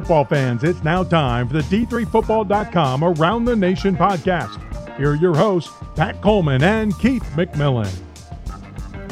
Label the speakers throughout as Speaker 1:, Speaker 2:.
Speaker 1: football fans, it's now time for the D3Football.com Around the Nation podcast. Here are your hosts, Pat Coleman and Keith McMillan.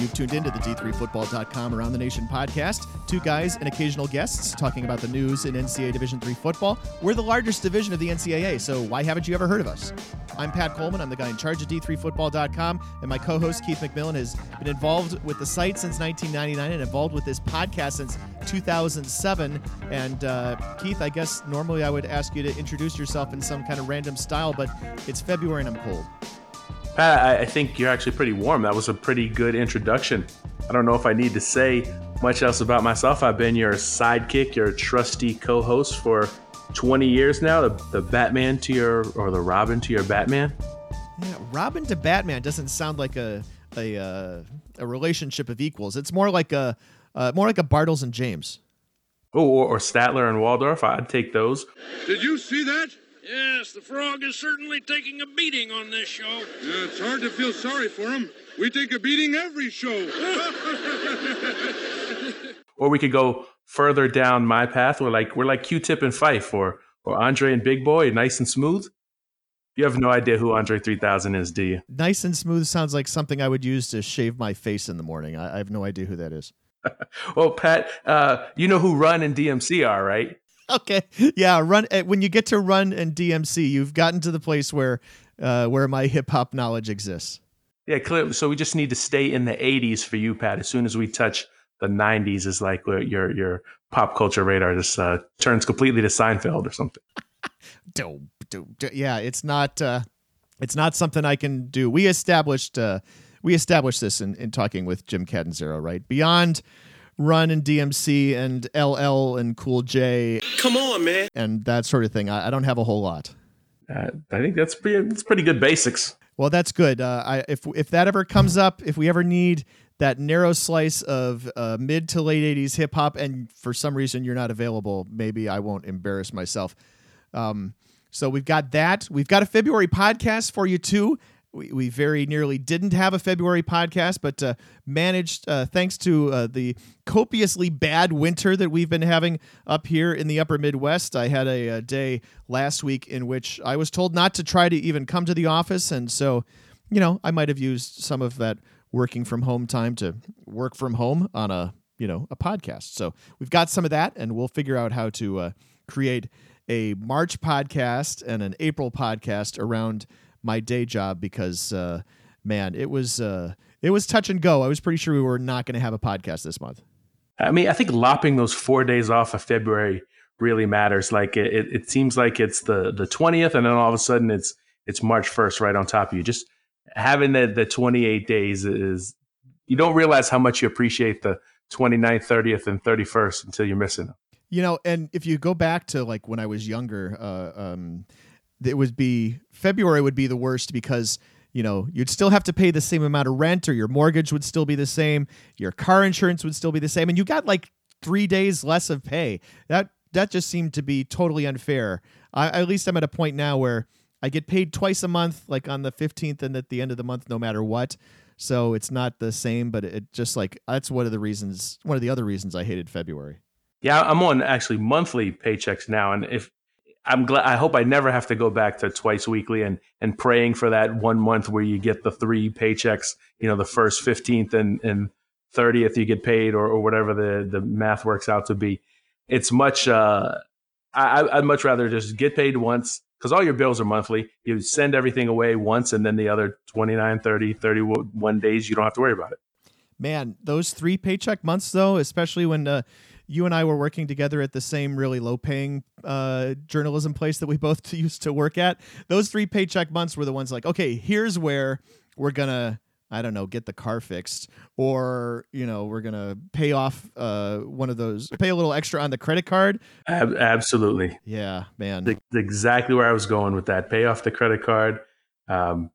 Speaker 2: You've tuned into the D3Football.com Around the Nation podcast. Two guys and occasional guests talking about the news in NCAA Division III football. We're the largest division of the NCAA, so why haven't you ever heard of us? I'm Pat Coleman. I'm the guy in charge of D3Football.com, and my co host Keith McMillan has been involved with the site since 1999 and involved with this podcast since 2007. And uh, Keith, I guess normally I would ask you to introduce yourself in some kind of random style, but it's February and I'm cold.
Speaker 3: Pat, I think you're actually pretty warm. That was a pretty good introduction. I don't know if I need to say much else about myself. I've been your sidekick, your trusty co host for 20 years now, the, the Batman to your, or the Robin to your Batman.
Speaker 2: Yeah, Robin to Batman doesn't sound like a, a, uh, a relationship of equals. It's more like a, uh, more like a Bartles and James.
Speaker 3: Oh, or, or Statler and Waldorf. I'd take those.
Speaker 4: Did you see that?
Speaker 5: Yes, the frog is certainly taking a beating on this show.
Speaker 4: Yeah, it's hard to feel sorry for him. We take a beating every show.
Speaker 3: or we could go further down my path. We're like we're like Q-Tip and Phife, or or Andre and Big Boi, nice and smooth. You have no idea who Andre 3000 is, do you?
Speaker 2: Nice and smooth sounds like something I would use to shave my face in the morning. I, I have no idea who that is.
Speaker 3: well, Pat, uh, you know who Run and DMC are, right?
Speaker 2: Okay, yeah. Run eh, when you get to Run and DMC, you've gotten to the place where uh, where my hip hop knowledge exists.
Speaker 3: Yeah, clear. So we just need to stay in the 80s for you, Pat. As soon as we touch the 90s, is like your your pop culture radar just uh, turns completely to Seinfeld or something. Dope.
Speaker 2: yeah, it's not uh, it's not something I can do. We established uh, we established this in, in talking with Jim Catanzaro, right? Beyond Run and DMC and LL and Cool J.
Speaker 5: Come on, man.
Speaker 2: And that sort of thing. I, I don't have a whole lot.
Speaker 3: Uh, I think that's pretty, that's pretty good basics.
Speaker 2: Well, that's good. Uh, I, if if that ever comes up, if we ever need that narrow slice of uh, mid to late '80s hip hop, and for some reason you're not available, maybe I won't embarrass myself. Um, so we've got that. We've got a February podcast for you too. We, we very nearly didn't have a February podcast, but uh, managed uh, thanks to uh, the copiously bad winter that we've been having up here in the upper Midwest. I had a, a, day last week in which I was told not to try to even come to the office. And so, you know, I might have used some of that working from home time to work from home on a, you know, a podcast. So we've got some of that and we'll figure out how to uh, create a March podcast and an April podcast around my day job because uh, man, it was uh, it was touch and go. I was pretty sure we were not going to have a podcast this month.
Speaker 3: I mean, I think lopping those four days off of February really matters. Like it, it seems like it's the the twentieth, and then all of a sudden it's it's March first right on top of you. Just having the the twenty eight days is you don't realize how much you appreciate the 29th, 30th, and 31st until you're missing them.
Speaker 2: You know, and if you go back to like when I was younger, uh, um, it would be February would be the worst because you know you'd still have to pay the same amount of rent or your mortgage would still be the same your car insurance would still be the same and you got like three days less of pay. That that just seemed to be totally unfair. I, at least i'm at a point now where i get paid twice a month like on the 15th and at the end of the month no matter what. So it's not the same but it just like that's one of the reasons one of the other reasons i hated february.
Speaker 3: Yeah i'm on actually monthly paychecks now and if I'm glad. I hope I never have to go back to twice weekly and and praying for that one month where you get the three paychecks. You know, the first fifteenth and and thirtieth you get paid, or or whatever the the math works out to be. It's much. Uh, I, I'd much rather just get paid once because all your bills are monthly. You send everything away once, and then the other 29, 30, 31 days you don't have to worry about it.
Speaker 2: Man, those three paycheck months though, especially when. Uh, you and I were working together at the same really low paying uh, journalism place that we both used to work at. Those three paycheck months were the ones like, okay, here's where we're gonna. I don't know, get the car fixed, or you know, we're gonna pay off uh, one of those, pay a little extra on the credit card.
Speaker 3: Ab- absolutely,
Speaker 2: yeah, man.
Speaker 3: The, exactly where I was going with that. Pay off the credit card. Um,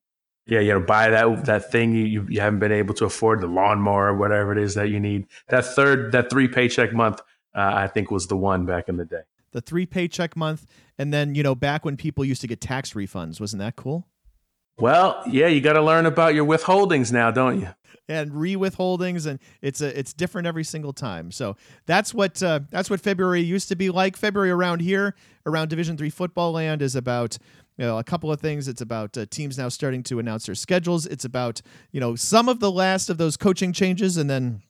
Speaker 3: yeah, you know, buy that that thing you, you haven't been able to afford, the lawnmower or whatever it is that you need. That third, that three paycheck month, uh, I think was the one back in the day.
Speaker 2: The three paycheck month, and then you know, back when people used to get tax refunds, wasn't that cool?
Speaker 3: Well, yeah, you got to learn about your withholdings now, don't you?
Speaker 2: and re-withholdings and it's a it's different every single time so that's what uh, that's what february used to be like february around here around division three football land is about you know, a couple of things. It's about uh, teams now starting to announce their schedules. It's about you know some of the last of those coaching changes, and then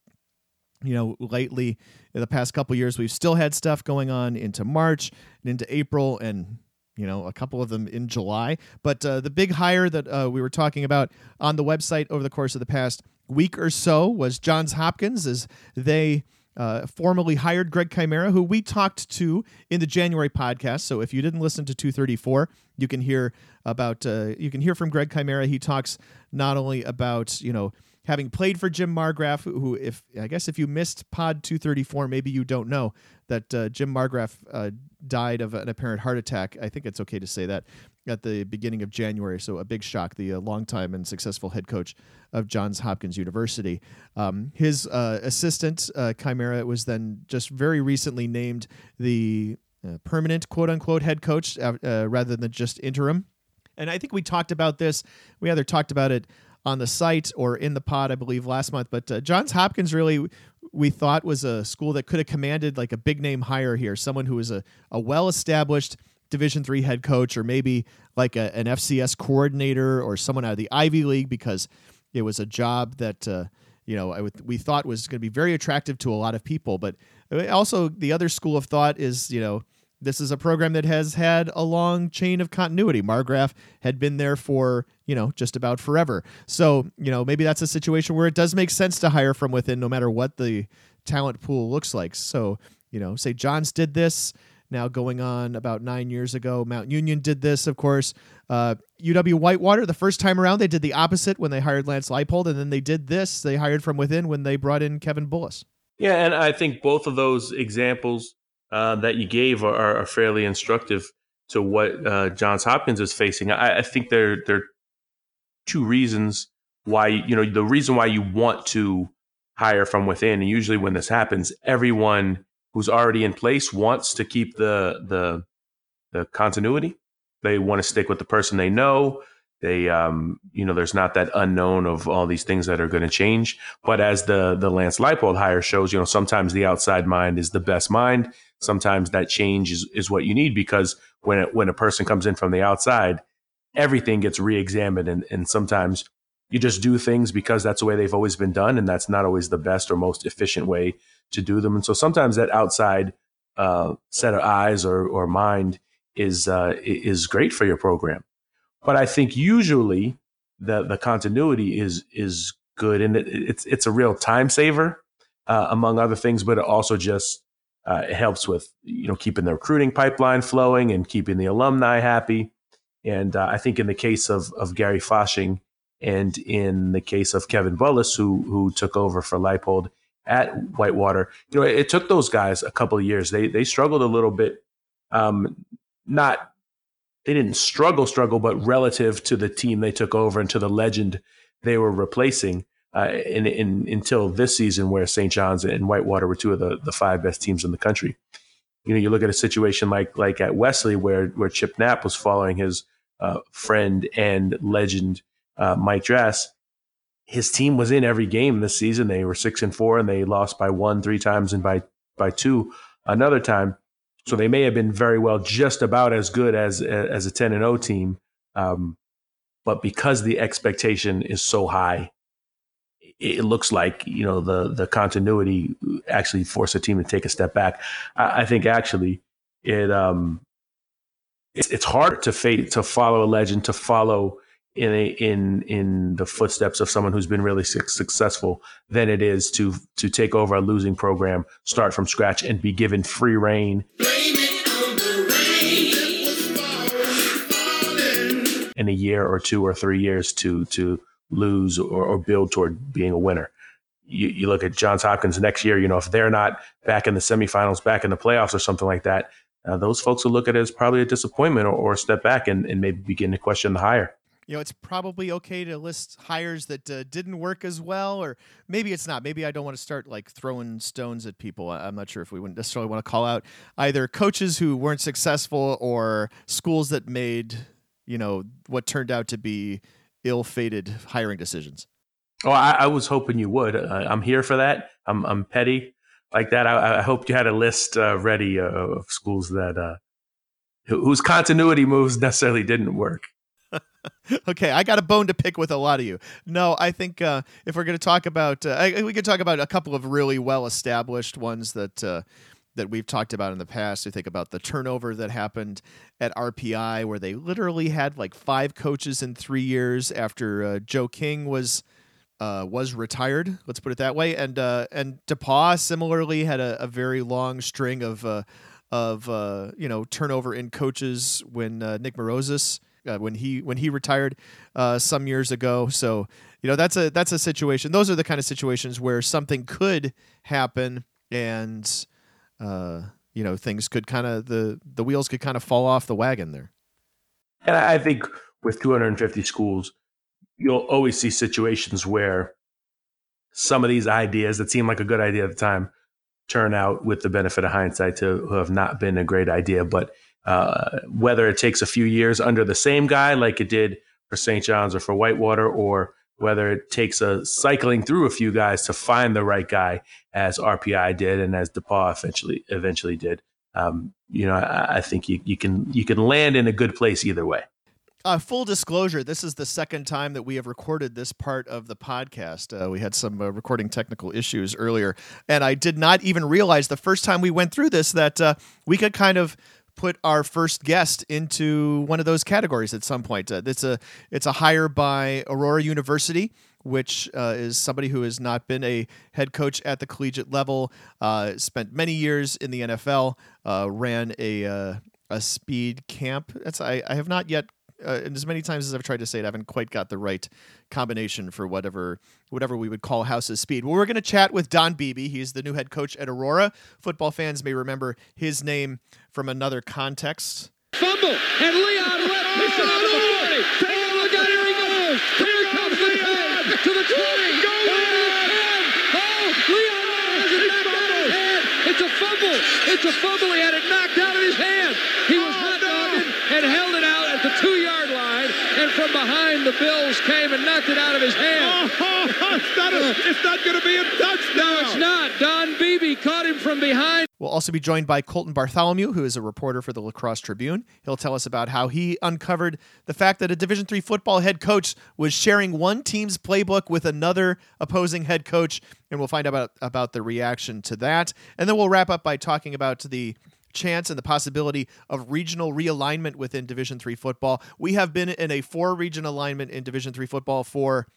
Speaker 2: you know lately in the past couple years we've still had stuff going on into March and into April and you know a couple of them in July. But uh, the big hire that uh, we were talking about on the website over the course of the past week or so was Johns Hopkins as they uh, formally hired Greg Chimera, who we talked to in the January podcast. So if you didn't listen to 234, you can hear about uh, you can hear from Greg Chimera. He talks not only about you know having played for Jim Margraf, who if I guess if you missed Pod 234, maybe you don't know that uh, Jim Margraf uh, died of an apparent heart attack. I think it's okay to say that at the beginning of January. So a big shock. The uh, longtime and successful head coach of Johns Hopkins University. Um, his uh, assistant uh, Chimera was then just very recently named the uh, permanent quote unquote head coach uh, uh, rather than just interim. And I think we talked about this. We either talked about it on the site or in the pod, I believe, last month. But Johns Hopkins really we thought was a school that could have commanded like a big name hire here, someone who is a, a well established Division three head coach, or maybe like a, an FCS coordinator or someone out of the Ivy League, because it was a job that uh, you know I w- we thought was going to be very attractive to a lot of people. But uh, also the other school of thought is you know this is a program that has had a long chain of continuity. Margraf had been there for, you know, just about forever. So, you know, maybe that's a situation where it does make sense to hire from within no matter what the talent pool looks like. So, you know, say Johns did this now going on about nine years ago. Mount Union did this, of course. Uh, UW Whitewater, the first time around, they did the opposite when they hired Lance Leipold, and then they did this. They hired from within when they brought in Kevin Bullis.
Speaker 3: Yeah, and I think both of those examples uh, that you gave are, are, fairly instructive to what uh, Johns Hopkins is facing. I, I think there there are two reasons why you know the reason why you want to hire from within, and usually when this happens, everyone who's already in place wants to keep the the the continuity. They want to stick with the person they know. They, um, you know, there's not that unknown of all these things that are going to change. But as the the Lance Leipold hire shows, you know, sometimes the outside mind is the best mind. Sometimes that change is, is what you need because when it, when a person comes in from the outside, everything gets re-examined, and, and sometimes you just do things because that's the way they've always been done, and that's not always the best or most efficient way to do them. And so sometimes that outside uh, set of eyes or or mind is uh, is great for your program. But I think usually the the continuity is is good, and it, it's it's a real time saver uh, among other things. But it also just uh, it helps with you know keeping the recruiting pipeline flowing and keeping the alumni happy. And uh, I think in the case of of Gary Fasching and in the case of Kevin Bullis, who who took over for Leipold at Whitewater, you know, it, it took those guys a couple of years. They they struggled a little bit, um, not they didn't struggle, struggle, but relative to the team they took over and to the legend they were replacing uh, in, in, until this season, where St. John's and Whitewater were two of the, the five best teams in the country. You know, you look at a situation like like at Wesley, where where Chip Knapp was following his uh, friend and legend uh, Mike Drass. His team was in every game this season. They were six and four, and they lost by one three times and by by two another time. So they may have been very well just about as good as as a 10 and 0 team. Um, but because the expectation is so high, it looks like you know the the continuity actually forced a team to take a step back. I, I think actually it um it's it's hard to fate to follow a legend to follow in a, in in the footsteps of someone who's been really su- successful than it is to to take over a losing program, start from scratch, and be given free reign. In a year or two or three years to to lose or, or build toward being a winner. You, you look at Johns Hopkins next year. You know if they're not back in the semifinals, back in the playoffs, or something like that, uh, those folks will look at it as probably a disappointment or, or a step back and, and maybe begin to question the hire
Speaker 2: you know, it's probably okay to list hires that uh, didn't work as well, or maybe it's not. Maybe I don't want to start like throwing stones at people. I'm not sure if we wouldn't necessarily want to call out either coaches who weren't successful or schools that made, you know, what turned out to be ill-fated hiring decisions.
Speaker 3: Oh, I, I was hoping you would. Uh, I'm here for that. I'm, I'm petty like that. I, I hope you had a list uh, ready uh, of schools that uh, whose continuity moves necessarily didn't work.
Speaker 2: okay, I got a bone to pick with a lot of you. No, I think uh, if we're going to talk about, uh, I, we could talk about a couple of really well-established ones that uh, that we've talked about in the past. We think about the turnover that happened at RPI, where they literally had like five coaches in three years after uh, Joe King was. Uh, was retired. Let's put it that way. And uh, and DePauw similarly had a, a very long string of of you know turnover in coaches when Nick Mourouzis uh, when he when he retired uh, some years ago. So you know that's a that's a situation. Those are the kind of situations where something could happen, and uh, you know things could kind of the the wheels could kind of fall off the wagon there.
Speaker 3: And I think with 250 schools, you'll always see situations where some of these ideas that seem like a good idea at the time turn out with the benefit of hindsight to have not been a great idea. But uh, whether it takes a few years under the same guy, like it did for St. John's or for Whitewater, or whether it takes a cycling through a few guys to find the right guy, as RPI did and as DePauw eventually eventually did. Um, you know, I, I think you, you can you can land in a good place either way.
Speaker 2: Uh, full disclosure, this is the second time that we have recorded this part of the podcast. Uh, we had some uh, recording technical issues earlier, and I did not even realize the first time we went through this that uh, we could kind of put our first guest into one of those categories at some point. Uh, it's a it's a hire by Aurora University, which uh, is somebody who has not been a head coach at the collegiate level, uh, spent many years in the NFL, uh, ran a uh, a speed camp. That's I, I have not yet uh, and as many times as I've tried to say it, I haven't quite got the right combination for whatever whatever we would call House's speed. Well, we're going to chat with Don Beebe. He's the new head coach at Aurora. Football fans may remember his name from another context.
Speaker 5: Fumble, and Leon went oh, no. 40. Take a look out, here he goes. Here comes the 10 to the 20. Go Oh, Leon has it knocked out his hand. It's a fumble. It's a fumble. He had it knocked out of his hand. He was oh, hot dogging no. and held it out at the two-yard line, and from behind the Bills came and knocked it out of his hand.
Speaker 4: Oh, it's not, not going to be a touchdown.
Speaker 5: No, it's not. Don Beebe caught him from behind.
Speaker 2: We'll also be joined by Colton Bartholomew, who is a reporter for the La Crosse Tribune. He'll tell us about how he uncovered the fact that a Division three football head coach was sharing one team's playbook with another opposing head coach, and we'll find out about, about the reaction to that. And then we'll wrap up by talking about the chance and the possibility of regional realignment within Division 3 football. We have been in a four region alignment in Division 3 football for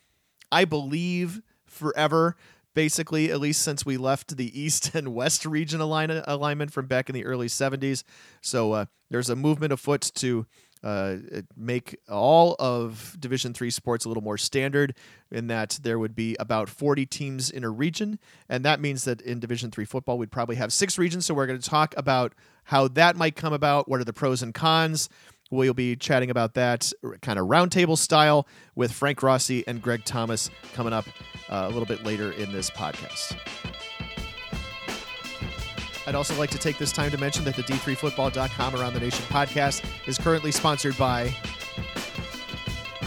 Speaker 2: I believe forever basically at least since we left the east and west region align- alignment from back in the early 70s so uh, there's a movement afoot to uh, make all of division three sports a little more standard in that there would be about 40 teams in a region. And that means that in division three football we'd probably have six regions. So we're going to talk about how that might come about what are the pros and cons. We'll be chatting about that kind of roundtable style with frank rossi and greg thomas coming up uh, a little bit later in this podcast I'd also like to take this time to mention that the D3Football.com Around the Nation podcast is currently sponsored by.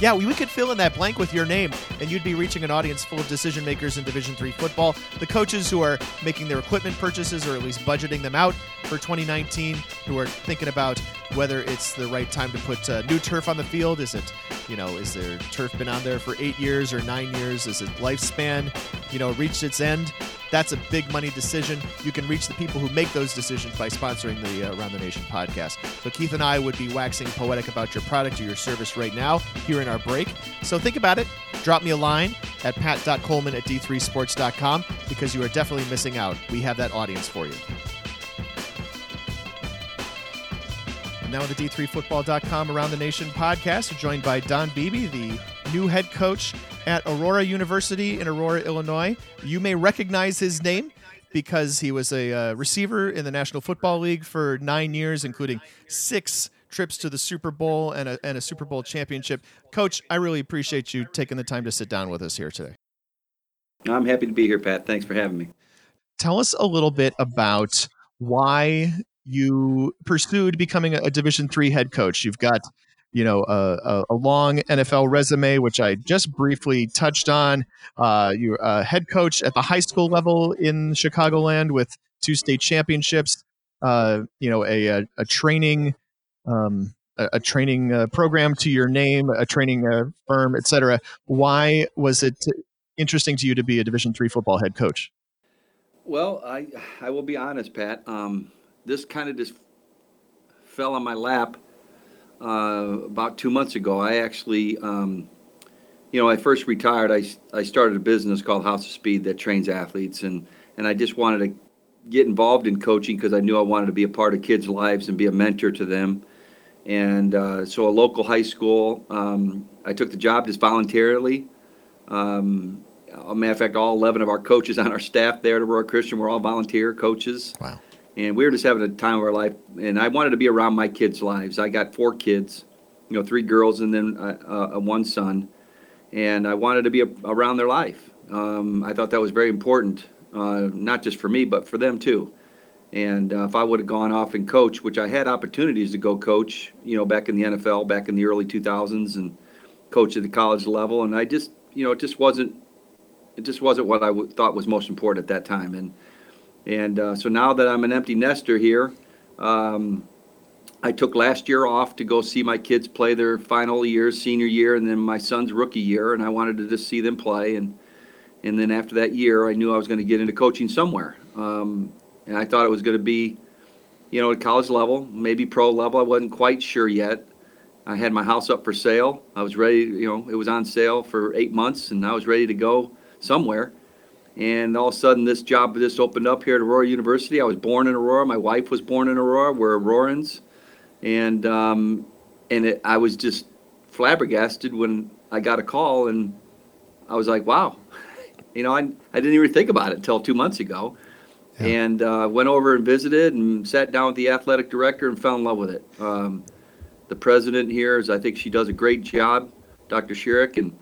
Speaker 2: Yeah, we, we could fill in that blank with your name, and you'd be reaching an audience full of decision makers in Division Three football, the coaches who are making their equipment purchases or at least budgeting them out for 2019, who are thinking about whether it's the right time to put uh, new turf on the field. Is it, you know, is there turf been on there for eight years or nine years? Is it lifespan, you know, reached its end? That's a big money decision. You can reach the people who make those decisions by sponsoring the uh, Around the Nation podcast. So Keith and I would be waxing poetic about your product or your service right now here in our break. So think about it. Drop me a line at pat.coleman at d3sports.com because you are definitely missing out. We have that audience for you. Now the D3Football.com Around the Nation podcast, we're joined by Don Beebe, the new head coach at Aurora University in Aurora, Illinois. You may recognize his name because he was a uh, receiver in the National Football League for nine years, including six trips to the Super Bowl and a, and a Super Bowl championship. Coach, I really appreciate you taking the time to sit down with us here today.
Speaker 6: I'm happy to be here, Pat. Thanks for having me.
Speaker 2: Tell us a little bit about why you pursued becoming a Division three head coach. You've got you know a, a, a long NFL resume, which I just briefly touched on. Uh, you're a head coach at the high school level in Chicagoland with two state championships. Uh, you know, a a, a training. Um, a, a training uh, program to your name, a training uh, firm, etc. Why was it interesting to you to be a Division three football head coach?
Speaker 6: Well, I I will be honest, Pat. Um, this kind of just fell on my lap uh, about two months ago. I actually, um, you know, I first retired. I, I started a business called House of Speed that trains athletes, and and I just wanted to get involved in coaching because I knew I wanted to be a part of kids' lives and be a mentor to them. And uh, so, a local high school, um, I took the job just voluntarily. Um, a matter of fact, all 11 of our coaches on our staff there at Aurora Christian were all volunteer coaches.
Speaker 2: Wow
Speaker 6: and we were just having a time of our life. And I wanted to be around my kids' lives. I got four kids, you know, three girls and then uh, uh, one son, and I wanted to be a, around their life. Um, I thought that was very important, uh, not just for me, but for them too. And uh, if I would have gone off and coach, which I had opportunities to go coach, you know, back in the NFL, back in the early 2000s, and coach at the college level, and I just, you know, it just wasn't, it just wasn't what I w- thought was most important at that time. And and uh, so now that I'm an empty nester here, um, I took last year off to go see my kids play their final year, senior year, and then my son's rookie year, and I wanted to just see them play. And and then after that year, I knew I was going to get into coaching somewhere. Um, and I thought it was going to be, you know, at college level, maybe pro level. I wasn't quite sure yet. I had my house up for sale. I was ready, you know, it was on sale for eight months, and I was ready to go somewhere. And all of a sudden, this job just opened up here at Aurora University. I was born in Aurora. My wife was born in Aurora. We're Aurorans, and um, and it, I was just flabbergasted when I got a call, and I was like, "Wow," you know, I I didn't even think about it until two months ago, yeah. and uh, went over and visited and sat down with the athletic director and fell in love with it. Um, the president here is, I think, she does a great job, Dr. Sherrick, and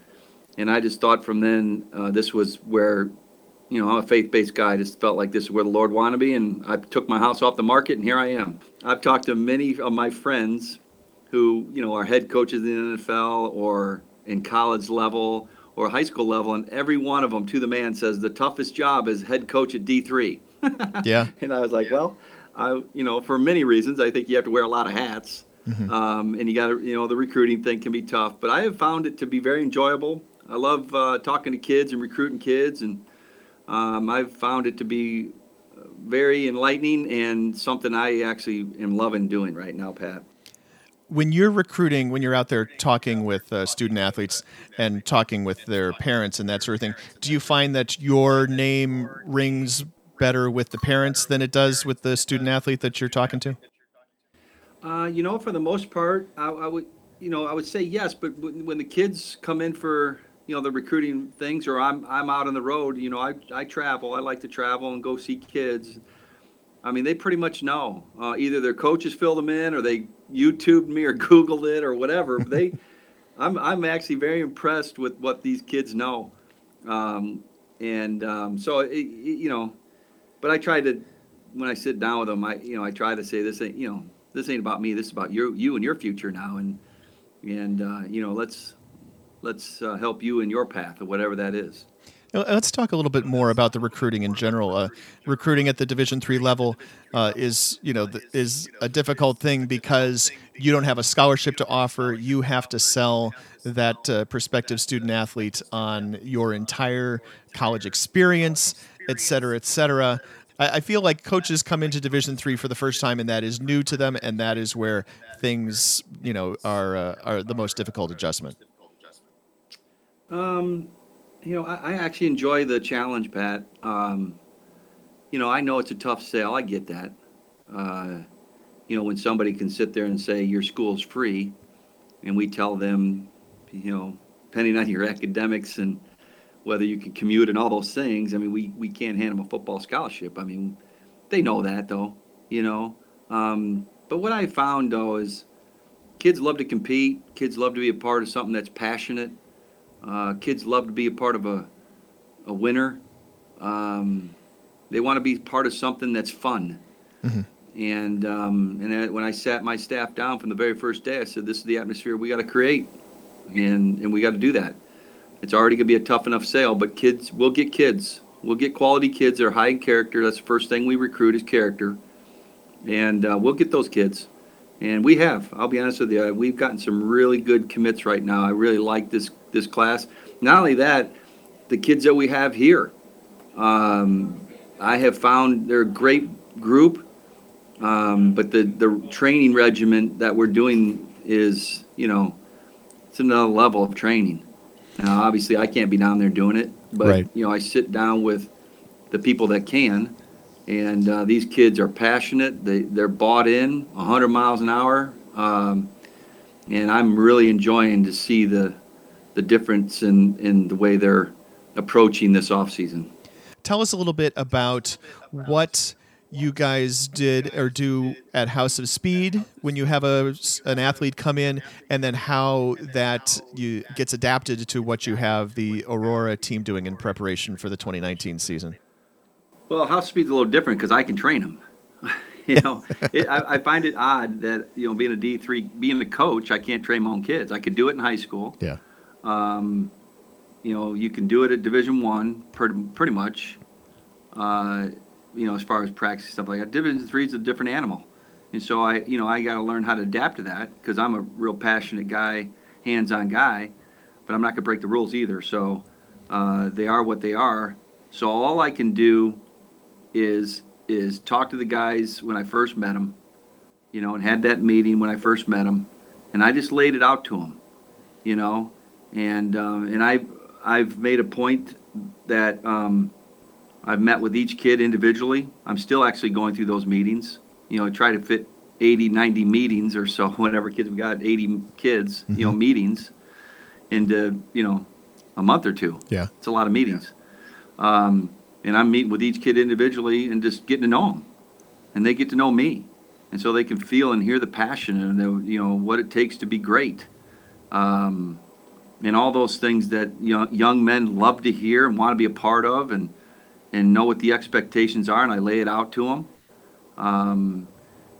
Speaker 6: and I just thought from then uh, this was where you know, I'm a faith-based guy. I just felt like this is where the Lord wanted me, and I took my house off the market, and here I am. I've talked to many of my friends who, you know, are head coaches in the NFL or in college level or high school level, and every one of them, to the man, says the toughest job is head coach at D3.
Speaker 2: yeah.
Speaker 6: And I was like, well, I, you know, for many reasons, I think you have to wear a lot of hats, mm-hmm. um, and you got to, you know, the recruiting thing can be tough, but I have found it to be very enjoyable. I love uh, talking to kids and recruiting kids and um, I've found it to be very enlightening and something I actually am loving doing right now, Pat.
Speaker 2: When you're recruiting, when you're out there talking with uh, student athletes and talking with their parents and that sort of thing, do you find that your name rings better with the parents than it does with the student athlete that you're talking to?
Speaker 6: Uh, you know, for the most part, I, I, would, you know, I would say yes. But when the kids come in for you know the recruiting things or i'm i'm out on the road you know i i travel i like to travel and go see kids. I mean they pretty much know. Uh, either their coaches fill them in or they youtubed me or googled it or whatever. They i'm i'm actually very impressed with what these kids know. Um, and um, so it, it, you know but i try to when i sit down with them i you know i try to say this ain't you know this ain't about me this is about you you and your future now. And and uh, you know let's let's uh, help you in your path or whatever that is.
Speaker 2: Let's talk a little bit more about the recruiting in general. Uh, recruiting at the Division three level uh, is, you know, is a difficult thing because you don't have a scholarship to offer. You have to sell that uh, prospective student athlete on your entire college experience, et cetera, et cetera. I, I feel like coaches come into Division three for the first time, and that is new to them, and that is where things, you know, are uh, are the most difficult adjustment.
Speaker 6: Um, you know, I, I actually enjoy the challenge, Pat. Um, you know, I know it's a tough sale. I get that. Uh, you know, when somebody can sit there and say your school's free, and we tell them, you know, depending on your academics and whether you can commute and all those things. I mean, we we can't hand them a football scholarship. I mean, they know that though. You know. Um, but what I found though is kids love to compete. Kids love to be a part of something that's passionate. Uh, kids love to be a part of a, a winner. Um, they want to be part of something that's fun. Mm-hmm. And um, and when I sat my staff down from the very first day, I said, "This is the atmosphere we got to create, and and we got to do that. It's already gonna be a tough enough sale, but kids, we'll get kids. We'll get quality kids that are high in character. That's the first thing we recruit is character, and uh, we'll get those kids. And we have. I'll be honest with you. We've gotten some really good commits right now. I really like this this class. Not only that, the kids that we have here, um, I have found they're a great group. Um, but the the training regimen that we're doing is, you know, it's another level of training. Now, obviously, I can't be down there doing it, but
Speaker 2: Right.
Speaker 6: you know, I sit down with the people that can, and uh, these kids are passionate. They they're bought in, 100 miles an hour, um, and I'm really enjoying to see the the difference in in the way they're approaching this off season.
Speaker 2: Tell us a little bit about what you guys did or do at House of Speed when you have a an athlete come in, and then how that you gets adapted to what you have the Aurora team doing in preparation for the 2019 season.
Speaker 6: Well, house speed's a little different because I can train them. you know, it, I, I find it odd that you know being a D three, being a coach, I can't train my own kids. I could do it in high school.
Speaker 2: Yeah.
Speaker 6: Um, you know, you can do it at Division One, pretty, pretty much. Uh, you know, as far as practice stuff like that. Division Three is a different animal, and so I, you know, I got to learn how to adapt to that because I'm a real passionate guy, hands-on guy, but I'm not gonna break the rules either. So uh, they are what they are. So all I can do is is talk to the guys when I first met them, you know, and had that meeting when I first met them, and I just laid it out to them, you know, and um, and I I've made a point that um, I've met with each kid individually. I'm still actually going through those meetings, you know, try to fit 80, 90 meetings or so, whatever kids we got, 80 kids, you know, meetings into you know a month or two.
Speaker 2: Yeah.
Speaker 6: It's a lot of meetings. Um, and I'm meeting with each kid individually and just getting to know them. And they get to know me. And so they can feel and hear the passion and, the, you know, what it takes to be great. Um, and all those things that young, young men love to hear and want to be a part of and, and know what the expectations are. And I lay it out to them. Um,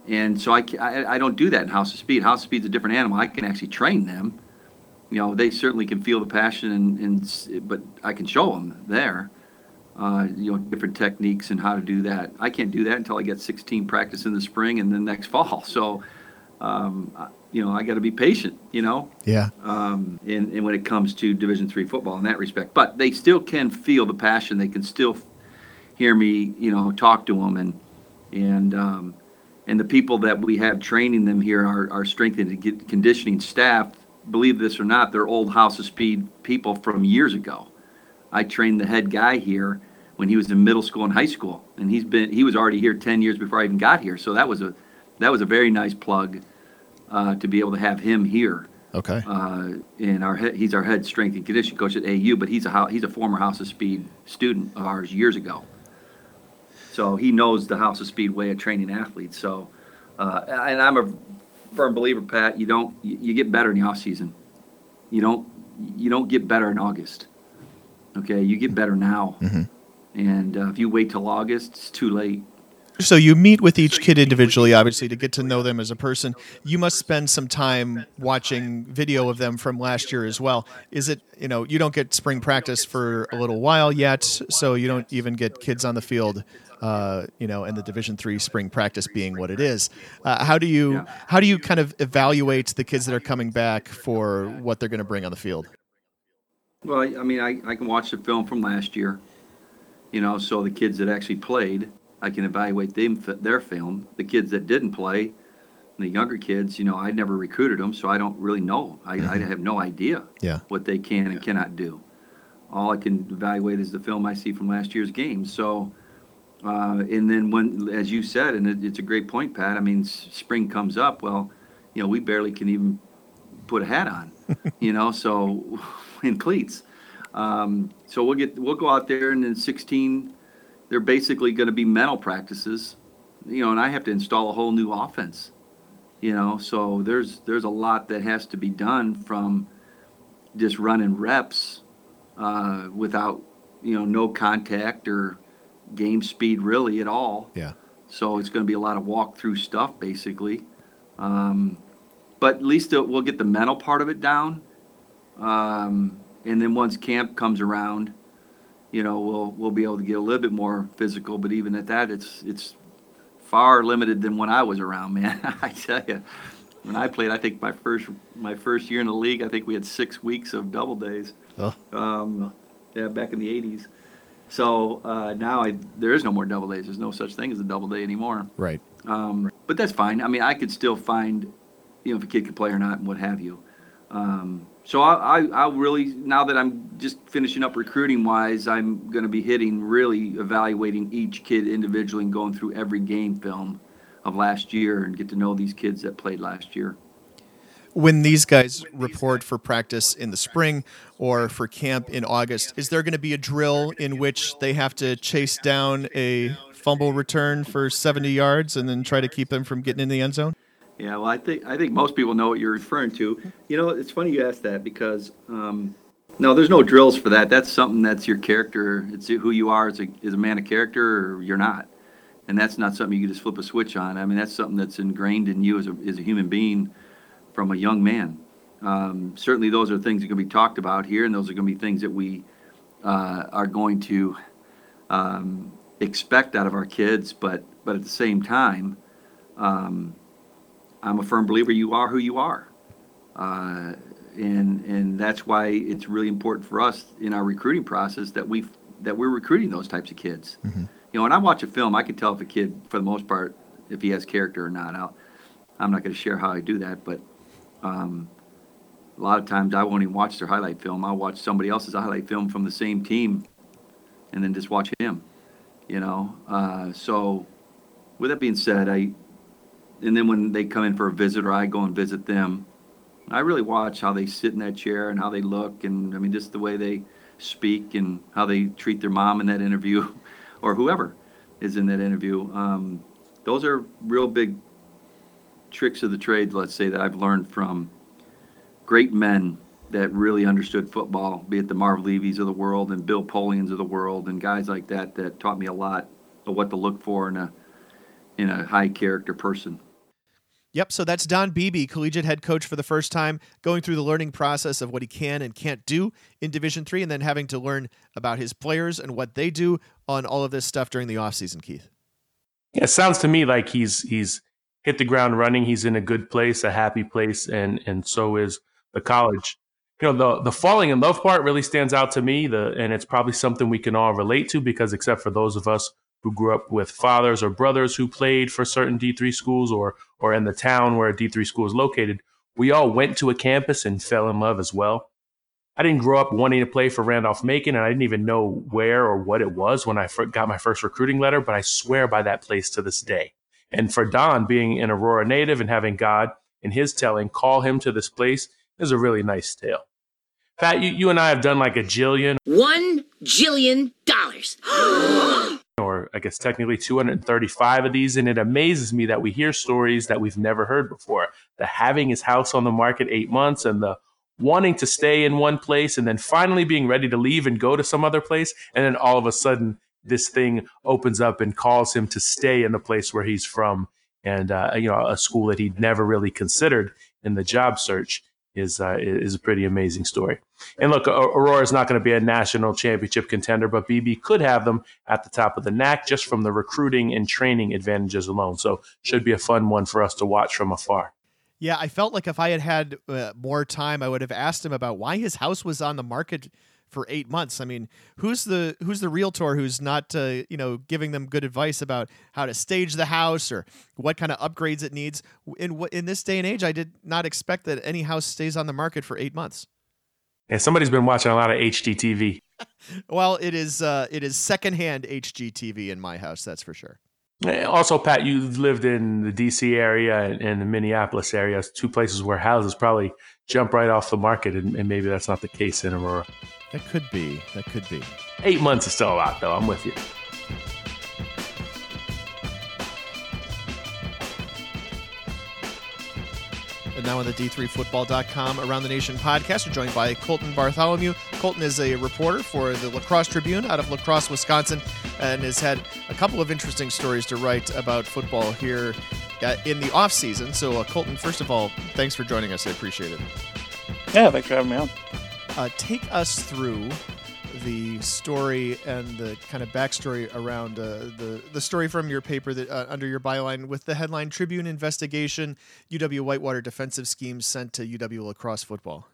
Speaker 6: and so I, I, I don't do that in House of Speed. House of Speed's a different animal. I can actually train them. You know, they certainly can feel the passion and, and but I can show them there uh, you know, different techniques and how to do that. I can't do that until I get 16 practice in the spring and then next fall. So, um, you know, I got to be patient, you know,
Speaker 2: Yeah.
Speaker 6: um, in, in when it comes to Division three football in that respect. But they still can feel the passion. They can still hear me, you know, talk to them and, and, um, and the people that we have training them here, our, our strength and conditioning staff, believe this or not, they're old House of Speed people from years ago. I trained the head guy here when he was in middle school and high school, and he's been he was already here ten years before I even got here. So that was a that was a very nice plug uh, to be able to have him here.
Speaker 2: Okay.
Speaker 6: Uh, and our head, he's our head strength and conditioning coach at AU, but he's a he's a former House of Speed student of ours years ago. So he knows the House of Speed way of training athletes. So, uh, and I'm a firm believer, Pat. You don't you, you get better in the off season. You don't you don't get better in August. Okay, you get better now. And uh, if you wait till August, it's too late.
Speaker 2: So you meet with each kid individually, obviously, to get to know them as a person. You must spend some time watching video of them from last year as well. Is it, you know, you don't get spring practice for a little while yet, so you don't even get kids on the field, uh, you know, and the Division three spring practice being what it is. Uh, how do you how do you kind of evaluate the kids that are coming back for what they're going to bring on the field?
Speaker 6: Well, I I mean, I, I can watch the film from last year, you know, so the kids that actually played, I can evaluate them, their film. The kids that didn't play, the younger kids, you know, I never recruited them, so I don't really know. I, I have no idea
Speaker 2: Yeah.
Speaker 6: what they can and cannot do. All I can evaluate is the film I see from last year's game. So, uh, and then when, as you said, and it, it's a great point, Pat. I mean, s- spring comes up. Well, you know, we barely can even put a hat on, you know, so in cleats. Um, so we'll get we'll go out there and then 16, they're basically going to be mental practices, you know, and I have to install a whole new offense, you know. So there's there's a lot that has to be done from just running reps uh, without you know no contact or game speed really at all.
Speaker 2: Yeah.
Speaker 6: so it's going to be a lot of walk-through stuff, basically. Um, but at least we'll get the mental part of it down. Um, and then once camp comes around, you know, we'll we'll be able to get a little bit more physical. But even at that, it's it's far limited than when I was around, man. I tell you, when I played, I think my first my first year in the league, I think we had six weeks of double days.
Speaker 2: Oh.
Speaker 6: Um, yeah, back in the '80s. So uh, now I, there is no more double days. There's no such thing as a double day anymore.
Speaker 2: Right.
Speaker 6: Um, but that's fine. I mean, I could still find, you know, if a kid could play or not, and what have you. Um, so I, I, I really now that I'm just finishing up recruiting wise, I'm going to be hitting really evaluating each kid individually and going through every game film of last year and get to know these kids that played last year.
Speaker 2: When these guys report for practice in the spring or for camp in August, is there going to be a drill in which they have to chase down a fumble return for 70 yards and then try to keep them from getting in the end zone?
Speaker 6: Yeah, well, I think I think most people know what you're referring to. You know, it's funny you ask that because um, no, there's no drills for that. That's something that's your character. It's who you are as a, as a man of character, or you're not, and that's not something you can just flip a switch on. I mean, that's something that's ingrained in you as a as a human being from a young man. Um, certainly, those are things that to be talked about here, and those are going to be things that we uh, are going to um, expect out of our kids. But but at the same time. Um, I'm a firm believer you are who you are. Uh, and and that's why it's really important for us in our recruiting process that we that we're recruiting those types of kids.
Speaker 2: Mm-hmm.
Speaker 6: You know, when I watch a film, I can tell if a kid, for the most part, if he has character or not. I'll, I'm not going to share how I do that, but um, a lot of times I won't even watch their highlight film. I'll watch somebody else's highlight film from the same team, and then just watch him. You know, uh, so with that being said, I and then when they come in for a visit or I go and visit them, I really watch how they sit in that chair and how they look, and I mean just the way they speak and how they treat their mom in that interview, or whoever is in that interview. Um, those are real big tricks of the trade, let's say, that I've learned from great men that really understood football, be it the Marv Levy's of the world and Bill Polians of the world, and guys like that that taught me a lot of what to look for in a in a high character person.
Speaker 2: Yep. So that's Don Beebe, collegiate head coach for the first time, going through the learning process of what he can and can't do in Division Three, and then having to learn about his players and what they do on all of this stuff during the offseason, Keith.
Speaker 3: Yeah, it sounds to me like he's he's hit the ground running. He's in a good place, a happy place, and and so is the college. You know, the the falling in love part really stands out to me. The and it's probably something we can all relate to because except for those of us who grew up with fathers or brothers who played for certain D3 schools or or in the town where a D3 school is located, we all went to a campus and fell in love as well. I didn't grow up wanting to play for Randolph Macon, and I didn't even know where or what it was when I got my first recruiting letter, but I swear by that place to this day. And for Don, being an Aurora native and having God in his telling call him to this place is a really nice tale. Pat, you, you and I have done like a jillion.
Speaker 7: One jillion dollars.
Speaker 3: I guess technically 235 of these. And it amazes me that we hear stories that we've never heard before. The having his house on the market eight months and the wanting to stay in one place and then finally being ready to leave and go to some other place. And then all of a sudden, this thing opens up and calls him to stay in the place where he's from and, uh, you know, a school that he'd never really considered in the job search is uh, is a pretty amazing story. And look, Aurora is not going to be a national championship contender, but Beebe could have them at the top of the NAC just from the recruiting and training advantages alone. So should be a fun one for us to watch from afar.
Speaker 2: Yeah, I felt like if I had had uh, more time, I would have asked him about why his house was on the market for eight months. I mean, who's the who's the realtor who's not uh, you know giving them good advice about how to stage the house or what kind of upgrades it needs? In what in this day and age, I did not expect that any house stays on the market for eight months.
Speaker 3: Yeah, somebody's been watching a lot of HGTV.
Speaker 2: well, it is uh, it is secondhand HGTV in my house, that's for sure.
Speaker 3: Also, Pat, you've lived in the DC area and, the Minneapolis area, two places where houses probably jump right off the market, and, and maybe that's not the case in Aurora.
Speaker 2: That could be. That could be.
Speaker 3: Eight months is still a lot, though. I'm with you.
Speaker 2: And now on the D3Football.com Around the Nation podcast, we're joined by Colton Bartholomew. Colton is a reporter for the La Crosse Tribune out of La Crosse, Wisconsin, and has had a couple of interesting stories to write about football here uh, in the off season. So, uh, Colton, first of all, thanks for joining us. I appreciate it.
Speaker 8: Yeah, thanks for having me on.
Speaker 2: Uh, take us through the story and the kind of backstory around uh, the the story from your paper that uh, under your byline with the headline Tribune investigation UW Whitewater defensive schemes sent to UW lacrosse football.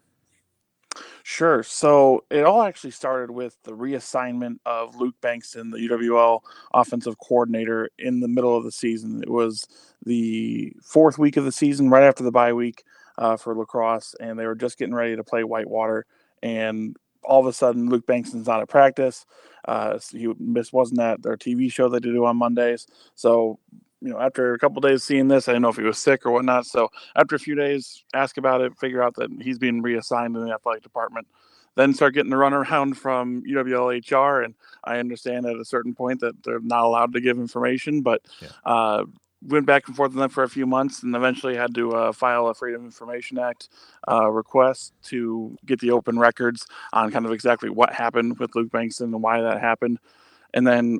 Speaker 8: Sure. So it all actually started with the reassignment of Luke Bankston, the UWL offensive coordinator, in the middle of the season. It was the fourth week of the season, right after the bye week uh, for lacrosse, and they were just getting ready to play Whitewater. And all of a sudden, Luke Bankston's not at practice. Uh, he missed wasn't at their TV show they do on Mondays. So you know, after a couple days seeing this, I didn't know if he was sick or whatnot. So after a few days, ask about it, figure out that he's being reassigned in the athletic department. Then start getting the runaround from UWLHR, and I understand at a certain point that they're not allowed to give information, but yeah. uh, went back and forth with them for a few months, and eventually had to uh, file a Freedom of Information Act uh, request to get the open records on kind of exactly what happened with Luke Bankston and why that happened. And then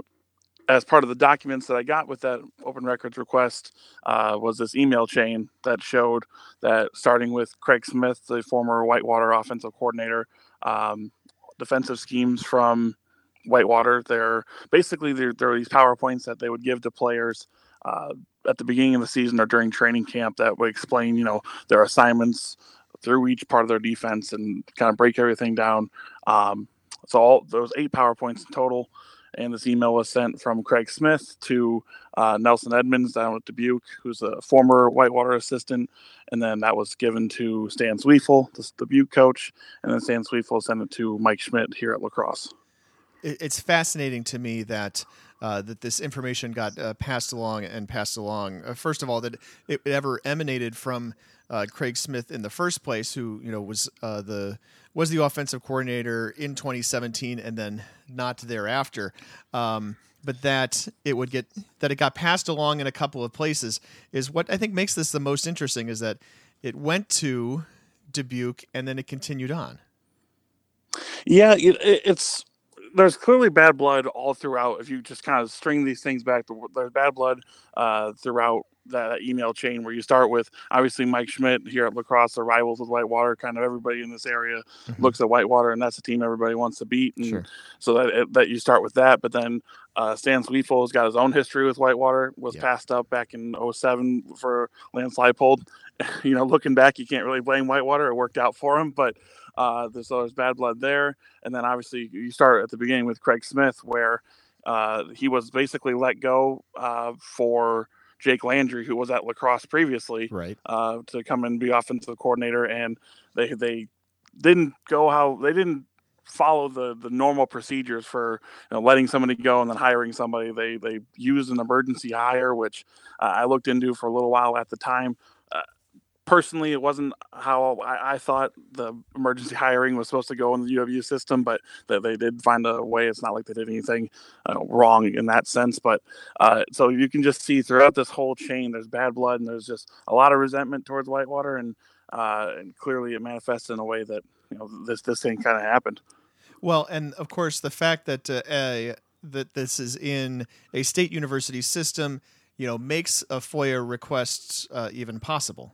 Speaker 8: as part of the documents that I got with that open records request uh, was this email chain that showed that starting with Craig Smith, the former Whitewater offensive coordinator, um, defensive schemes from Whitewater. They're basically there, there are these powerpoints that they would give to players uh, at the beginning of the season or during training camp that would explain, you know, their assignments through each part of their defense and kind of break everything down. Um, so all those eight powerpoints in total and this email was sent from Craig Smith to uh, Nelson Edmonds down at Dubuque, who's a former Whitewater assistant, and then that was given to Stan Zweifel, the Dubuque coach, and then Stan Zweifel sent it to Mike Schmidt here at La Crosse.
Speaker 2: It's fascinating to me that uh, that this information got uh, passed along and passed along. Uh, first of all, that it ever emanated from uh, Craig Smith in the first place, who you know was uh, the was the offensive coordinator in 2017 and then not thereafter. Um, but that it would get that it got passed along in a couple of places is what I think makes this the most interesting. Is that it went to Dubuque and then it continued on.
Speaker 8: Yeah, it, it's there's clearly bad blood all throughout. If you just kind of string these things back, there's bad blood uh, throughout that email chain where you start with obviously Mike Schmidt here at La Crosse, the rivals with Whitewater. Kind of everybody in this area mm-hmm. looks at Whitewater, and that's a team everybody wants to beat. And sure. so that that you start with that, but then uh, Stan Zweifel has got his own history with Whitewater. Was yeah. passed up back in 07 for Lance Leipold. you know, looking back, you can't really blame Whitewater. It worked out for him, but uh, there's always bad blood there. And then obviously you start at the beginning with Craig Smith, where uh, he was basically let go uh, for Jake Landry, who was at La Crosse previously,
Speaker 2: right,
Speaker 8: uh, to come and be offensive coordinator. And they they didn't go how they didn't follow the the normal procedures for you know, letting somebody go and then hiring somebody. They they used an emergency hire, which uh, I looked into for a little while at the time personally, it wasn't how I, I, thought the emergency hiring was supposed to go in the UW system, but they, they did find a way. It's not like they did anything uh, wrong in that sense. But uh, so you can just see throughout this whole chain, there's bad blood and there's just a lot of resentment towards Whitewater, and uh, and clearly it manifests in a way that you know this this thing kind of happened.
Speaker 2: Well, and of course the fact that uh, a, that this is in a state university system, you know, makes a FOIA request uh, even possible.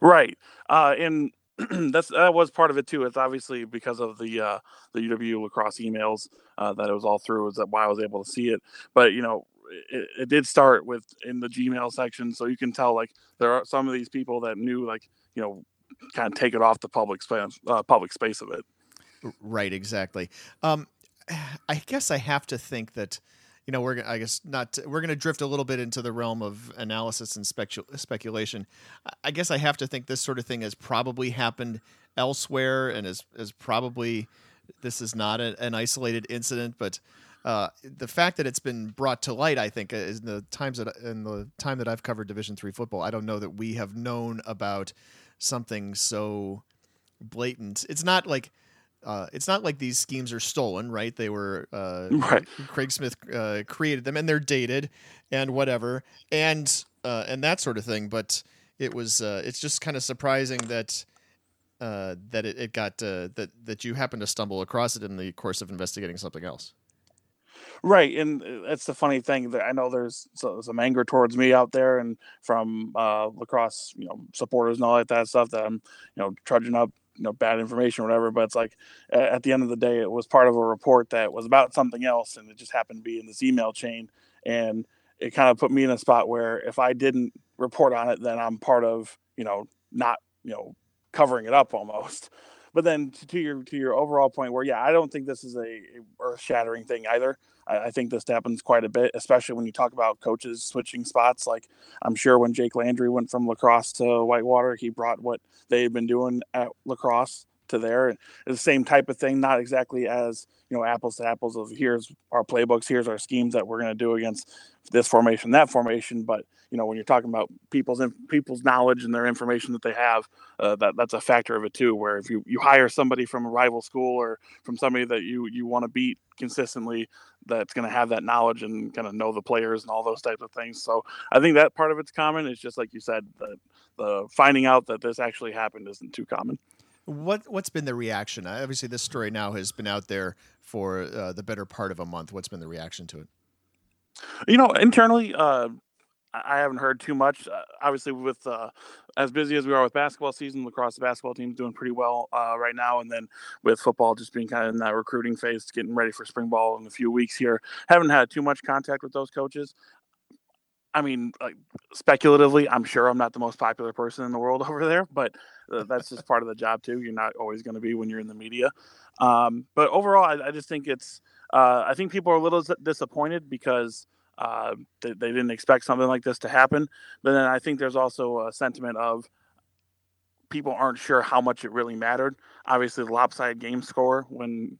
Speaker 8: Right. Uh, and that's that was part of it too. It's obviously because of the uh, the UW La Crosse emails uh, that it was all through. Is that why I was able to see it? But you know, it, it, did start with in the Gmail section, so you can tell like there are some of these people that knew like you know kind of take it off the public space uh, public space of it.
Speaker 2: Right. Exactly. Um, I guess I have to think that you know, we're I guess not. We're going to drift a little bit into the realm of analysis and specu- speculation. I guess I have to think this sort of thing has probably happened elsewhere, and is is probably this is not a, an isolated incident, but. Uh, the fact that it's been brought to light, I think, is in the times that in the time that I've covered Division three football, I don't know that we have known about something so blatant. It's not like uh, it's not like these schemes are stolen, right? They were uh, right. Craig Smith uh, created them, and they're dated, and whatever, and uh, and that sort of thing. But it was uh, it's just kind of surprising that uh, that it, it got that that you happened to stumble across it in the course of investigating something else.
Speaker 8: Right, and that's the funny thing that I know there's some anger towards me out there, and from uh, La Crosse, you know, supporters and all like that stuff that I'm, you know, trudging up, you know, bad information or whatever. But it's like at the end of the day, it was part of a report that was about something else, and it just happened to be in this email chain, and it kind of put me in a spot where if I didn't report on it, then I'm part of, you know, not, you know, covering it up almost. But then to your to your overall point, where yeah, I don't think this is a, earth shattering thing either. I, I, think this happens quite a bit, especially when you talk about coaches switching spots. Like I'm sure when Jake Landry went from La Crosse to Whitewater, he brought what they had been doing at La Crosse to there. And the same type of thing, not exactly as you know apples to apples of here's our playbooks, here's our schemes that we're going to do against this formation, that formation. But you know when you're talking about people's people's knowledge and their information that they have, uh, that that's a factor of it too. Where if you you hire somebody from a rival school or from somebody that you you want to beat consistently, that's going to have that knowledge and kind of know the players and all those types of things. So I think that part of it's common. It's just like you said, the, the finding out that this actually happened isn't too common.
Speaker 2: What what's been the reaction? Obviously, this story now has been out there for uh, the better part of a month. What's been the reaction to it?
Speaker 8: You know, internally, uh, I haven't heard too much. Uh, obviously, with uh, as busy as we are with basketball season, La Crosse the basketball team is doing pretty well uh, right now, and then with football just being kind of in that recruiting phase, getting ready for spring ball in a few weeks here. Haven't had too much contact with those coaches. I mean, like speculatively, I'm sure I'm not the most popular person in the world over there, but uh, that's just part of the job too. You're not always going to be when you're in the media. Um, but overall, I, I, just think it's. Uh, I think people are a little disappointed because uh, they, they, didn't expect something like this to happen. But then I think there's also a sentiment of people aren't sure how much it really mattered. Obviously, the lopsided game score when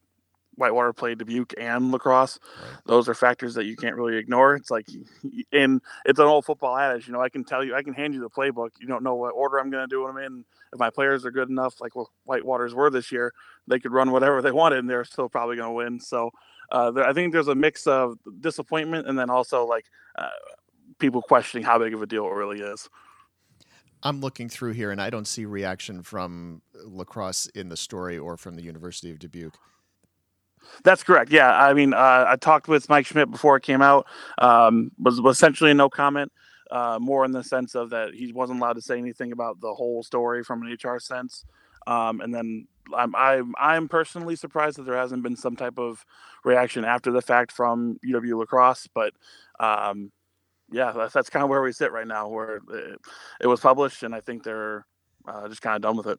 Speaker 8: Whitewater played Dubuque and La Crosse. Right. Those are factors that you can't really ignore. It's like, and it's an old football adage. You know, I can tell you, I can hand you the playbook. You don't know what order I'm going to do when I'm in. If my players are good enough, like Whitewater's were this year, they could run whatever they wanted, and they're still probably going to win. So, uh, there, I think there's a mix of disappointment and then also like uh, people questioning how big of a deal it really is.
Speaker 2: I'm looking through here, and I don't see reaction from La Crosse in the story or from the University of Dubuque.
Speaker 8: That's correct. Yeah, I mean, uh, I talked with Mike Schmidt before it came out. Um, was, was essentially no comment, uh, more in the sense of that he wasn't allowed to say anything about the whole story from an HR sense. Um, and then I'm, I'm I'm personally surprised that there hasn't been some type of reaction after the fact from UW La Crosse. But um, yeah, that's, that's kind of where we sit right now, where it, it was published, and I think they're uh, just kind of done with it.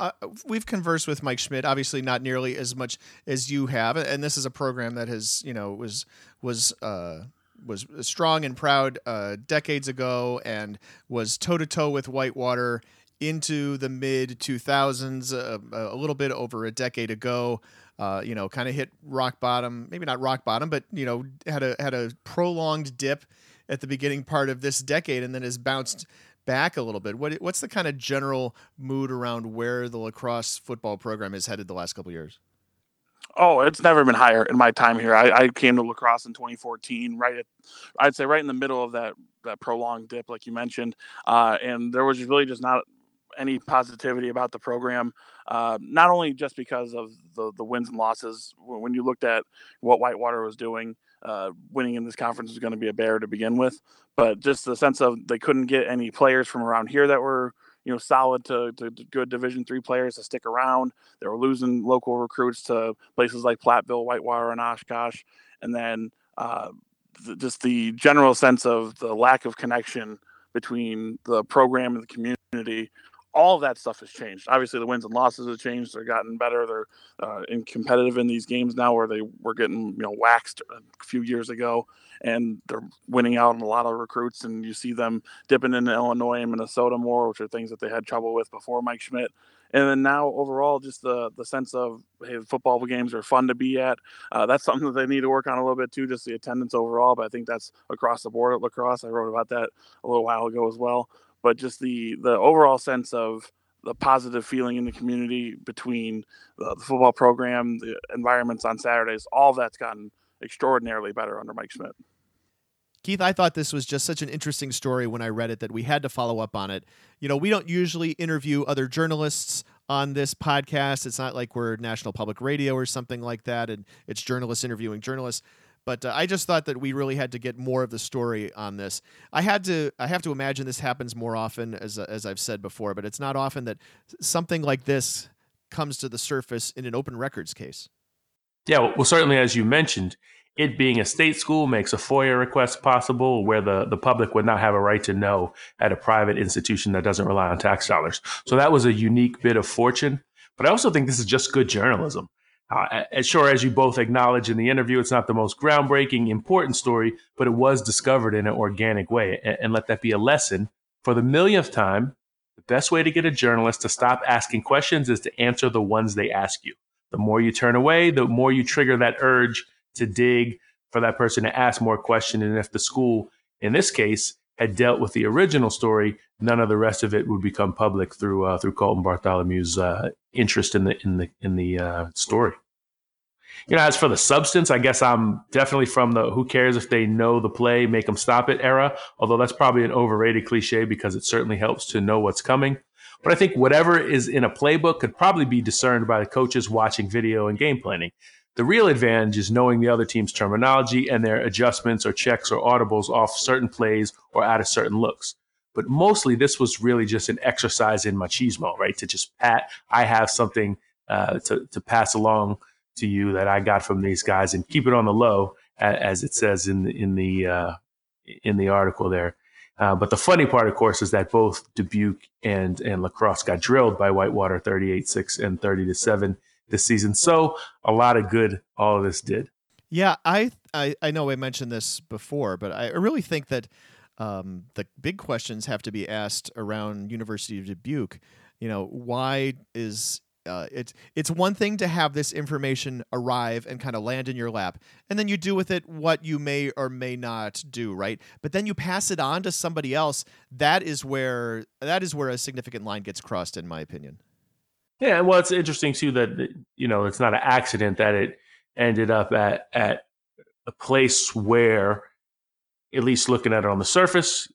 Speaker 2: Uh, we've conversed with Mike Schmidt, obviously not nearly as much as you have, and this is a program that has, you know, was was uh, was strong and proud uh, decades ago, and was toe to toe with Whitewater into the mid 2000s, uh, a little bit over a decade ago. Uh, you know, kind of hit rock bottom, maybe not rock bottom, but you know, had a had a prolonged dip at the beginning part of this decade, and then has bounced back a little bit, what what's the kind of general mood around where the La Crosse football program is headed the last couple years?
Speaker 8: Oh, it's never been higher in my time here. I, I, came to La Crosse in 2014, right at, I'd say right in the middle of that that prolonged dip, like you mentioned, uh, and there was really just not any positivity about the program. Uh, not only just because of the the wins and losses, when you looked at what Whitewater was doing, uh, winning in this conference was going to be a bear to begin with. But just the sense of they couldn't get any players from around here that were you know solid to, to good Division three players to stick around. They were losing local recruits to places like Platteville, Whitewater, and Oshkosh, and then uh, th- just the general sense of the lack of connection between the program and the community all of that stuff has changed. Obviously, the wins and losses have changed. They're gotten better. They're uh, in competitive in these games now, where they were getting you know waxed a few years ago, and they're winning out on a lot of recruits. And you see them dipping into Illinois and Minnesota more, which are things that they had trouble with before Mike Schmidt. And then now, overall, just the the sense of hey, football games are fun to be at. Uh, that's something that they need to work on a little bit too, just the attendance overall. But I think that's across the board at La Crosse. I wrote about that a little while ago as well but just the the overall sense of the positive feeling in the community between the, the football program, the environments on Saturdays, all that's gotten extraordinarily better under Mike Schmidt.
Speaker 2: Keith, I thought this was just such an interesting story when I read it that we had to follow up on it. You know, we don't usually interview other journalists on this podcast. It's not like we're National Public Radio or something like that, and it's journalists interviewing journalists. But uh, I just thought that we really had to get more of the story on this. I had to. I have to imagine this happens more often, as as I've said before. But it's not often that something like this comes to the surface in an open records case.
Speaker 3: Yeah, well, certainly as you mentioned, it being a state school makes a FOIA request possible where the, the public would not have a right to know at a private institution that doesn't rely on tax dollars. So that was a unique bit of fortune. But I also think this is just good journalism. Uh, as sure as you both acknowledge in the interview, it's not the most groundbreaking, important story, but it was discovered in an organic way. And, and let that be a lesson for the millionth time. The best way to get a journalist to stop asking questions is to answer the ones they ask you. The more you turn away, the more you trigger that urge to dig for that person to ask more questions. And if the school, in this case, had dealt with the original story, none of the rest of it would become public through uh, through Colton Bartholomew's uh, interest in the in the in the uh, story. You know, as for the substance, I guess I'm definitely from the "who cares if they know the play, make them stop it" era. Although that's probably an overrated cliche because it certainly helps to know what's coming. But I think whatever is in a playbook could probably be discerned by the coaches watching video and game planning. The real advantage is knowing the other team's terminology and their adjustments or checks or audibles off certain plays or out of certain looks. But mostly, this was really just an exercise in machismo, right? To just pat, I have something uh, to, to pass along to you that I got from these guys and keep it on the low, as it says in the, in the, uh, in the article there. Uh, but the funny part, of course, is that both Dubuque and, and La Crosse got drilled by Whitewater 38 6 and 30 to 7 this season. So a lot of good all of this did.
Speaker 2: Yeah, I I, I know I mentioned this before, but I really think that um, the big questions have to be asked around University of Dubuque. You know, why is uh, it's it's one thing to have this information arrive and kind of land in your lap, and then you do with it what you may or may not do, right? But then you pass it on to somebody else. That is where that is where a significant line gets crossed, in my opinion.
Speaker 3: Yeah, well, it's interesting too that you know it's not an accident that it ended up at at a place where, at least looking at it on the surface,